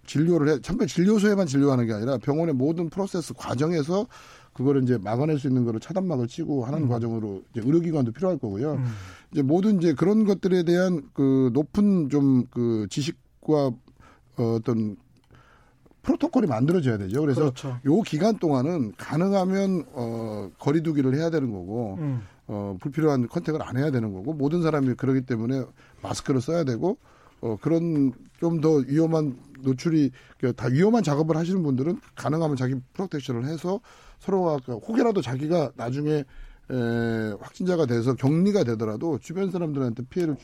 진료를 해, 선별 진료소에만 진료하는 게 아니라 병원의 모든 프로세스 과정에서 그거를 이제 막아낼 수 있는 거를 차단막을 치고 하는 과정으로 이제 의료기관도 필요할 거고요. 음. 이제 모든 이제 그런 것들에 대한 그 높은 좀 그 지식과 어, 어떤 프로토콜이 만들어져야 되죠. 그래서 그렇죠. 요 기간 동안은 가능하면 어 거리두기를 해야 되는 거고 음. 어 불필요한 컨택을 안 해야 되는 거고 모든 사람이 그러기 때문에 마스크를 써야 되고 어 그런 좀 더 위험한 노출이 그다 위험한 작업을 하시는 분들은 가능하면 자기 프로텍션을 해서 서로가 그 혹여라도 자기가 나중에 에, 확진자가 돼서 격리가 되더라도 주변 사람들한테 피해를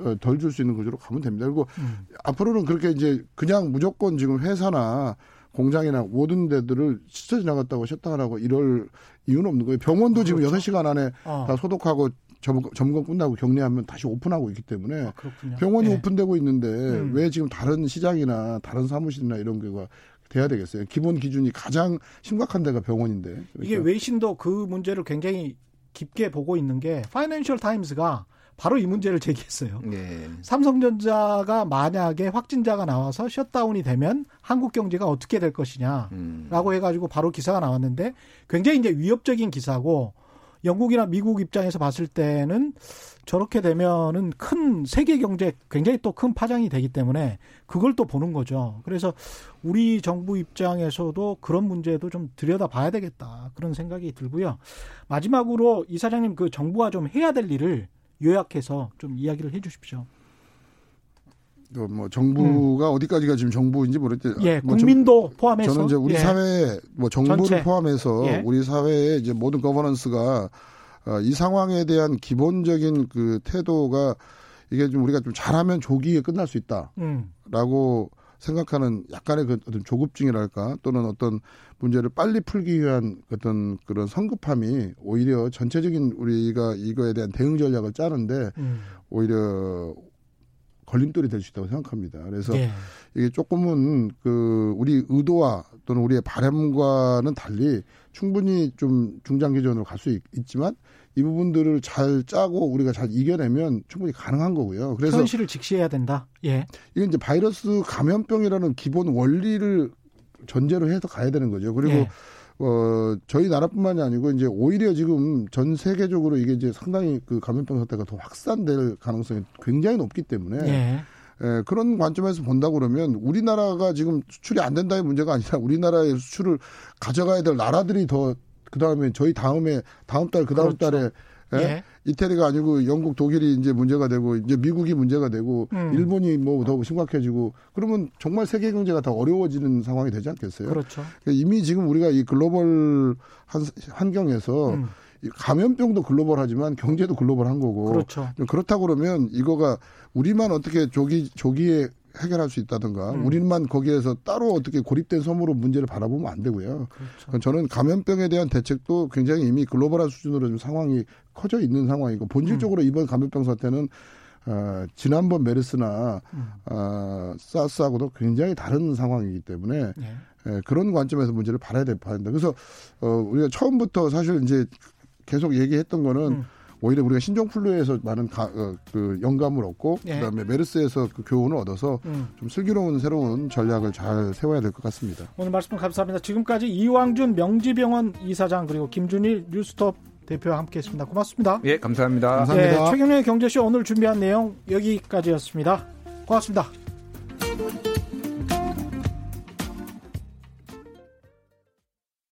어, 덜줄 수 있는 구조로 가면 됩니다. 그리고 음. 앞으로는 그렇게 이제 그냥 무조건 지금 회사나 공장이나 모든 데들을 스쳐 지나갔다고 셧다운하고 이럴 이유는 없는 거예요. 병원도 지금 그렇죠. 여섯 시간 안에 어. 다 소독하고 점검, 끝나고 격리하면 다시 오픈하고 있기 때문에 아, 그렇군요. 병원이 예. 오픈되고 있는데 음. 왜 지금 다른 시장이나 다른 사무실이나 이런 데가 돼야 되겠어요. 기본 기준이 가장 심각한 데가 병원인데. 그러니까 이게 외신도 그 문제를 굉장히 깊게 보고 있는 게 Financial Times가 바로 이 문제를 제기했어요. 예. 삼성전자가 만약에 확진자가 나와서 shutdown이 되면 한국 경제가 어떻게 될 것이냐라고 음. 해가지고 바로 기사가 나왔는데 굉장히 이제 위협적인 기사고 영국이나 미국 입장에서 봤을 때는 저렇게 되면은 큰 세계 경제 굉장히 또 큰 파장이 되기 때문에 그걸 또 보는 거죠. 그래서 우리 정부 입장에서도 그런 문제도 좀 들여다 봐야 되겠다. 그런 생각이 들고요. 마지막으로 이 사장님 그 정부가 좀 해야 될 일을 요약해서 좀 이야기를 해 주십시오. 또뭐 정부가 어디까지가 지금 정부인지 모르겠는데 음. 예, 뭐 국민도 포함해서 저는 이제 우리 예. 사회 뭐 정부를 전체. 포함해서 예. 우리 사회의 이제 모든 거버넌스가 어, 이 상황에 대한 기본적인 그 태도가 이게 좀 우리가 좀 잘하면 조기에 끝날 수 있다라고 음, 생각하는 약간의 그 어떤 조급증이랄까 또는 어떤 문제를 빨리 풀기 위한 어떤 그런 성급함이 오히려 전체적인 우리가 이거에 대한 대응 전략을 짜는데 음. 오히려 걸림돌이 될 수 있다고 생각합니다. 그래서 예. 이게 조금은 그 우리 의도와 또는 우리의 바람과는 달리 충분히 좀 중장기전으로 갈 수 있지만 이 부분들을 잘 짜고 우리가 잘 이겨내면 충분히 가능한 거고요. 그래서 현실을 직시해야 된다. 예. 이건 이제 바이러스 감염병이라는 기본 원리를 전제로 해서 가야 되는 거죠. 그리고 예. 어 저희 나라뿐만이 아니고 이제 오히려 지금 전 세계적으로 이게 이제 상당히 그 감염병 사태가 더 확산될 가능성이 굉장히 높기 때문에 예. 예, 그런 관점에서 본다 그러면 우리나라가 지금 수출이 안 된다의 문제가 아니라 우리나라의 수출을 가져가야 될 나라들이 더 그다음에 저희 다음에 다음 달 그다음 그렇죠. 달에 예? 예. 이태리가 아니고 영국 독일이 이제 문제가 되고 이제 미국이 문제가 되고 음. 일본이 뭐 더 심각해지고 그러면 정말 세계 경제가 더 어려워지는 상황이 되지 않겠어요? 그렇죠. 이미 지금 우리가 이 글로벌 한, 환경에서 음. 이 감염병도 글로벌하지만 경제도 글로벌한 거고 그렇죠. 그렇다 그러면 이거가 우리만 어떻게 조기 조기에 해결할 수 있다든가 음. 우리만 거기에서 따로 어떻게 고립된 섬으로 문제를 바라보면 안 되고요. 그렇죠. 저는 감염병에 대한 대책도 굉장히 이미 글로벌한 수준으로 좀 상황이 커져 있는 상황이고 본질적으로 이번 감염병 사태는 어, 지난번 메르스나 음. 어, 사스하고도 굉장히 다른 상황이기 때문에 예. 예, 그런 관점에서 문제를 봐야 된다. 그래서 어, 우리가 처음부터 사실 이제 계속 얘기했던 거는 음. 오히려 우리가 신종플루에서 많은 가, 어, 그 영감을 얻고 예. 그다음에 메르스에서 그 교훈을 얻어서 음. 좀 슬기로운 새로운 전략을 잘 세워야 될 것 같습니다. 오늘 말씀 감사합니다. 지금까지 이왕준 명지병원 이사장 그리고 김준일 뉴스톱 대표와 함께했습니다. 고맙습니다. 예, 감사합니다. 감사합니다. 네, 최경련의 경제쇼 오늘 준비한 내용 여기까지였습니다. 고맙습니다.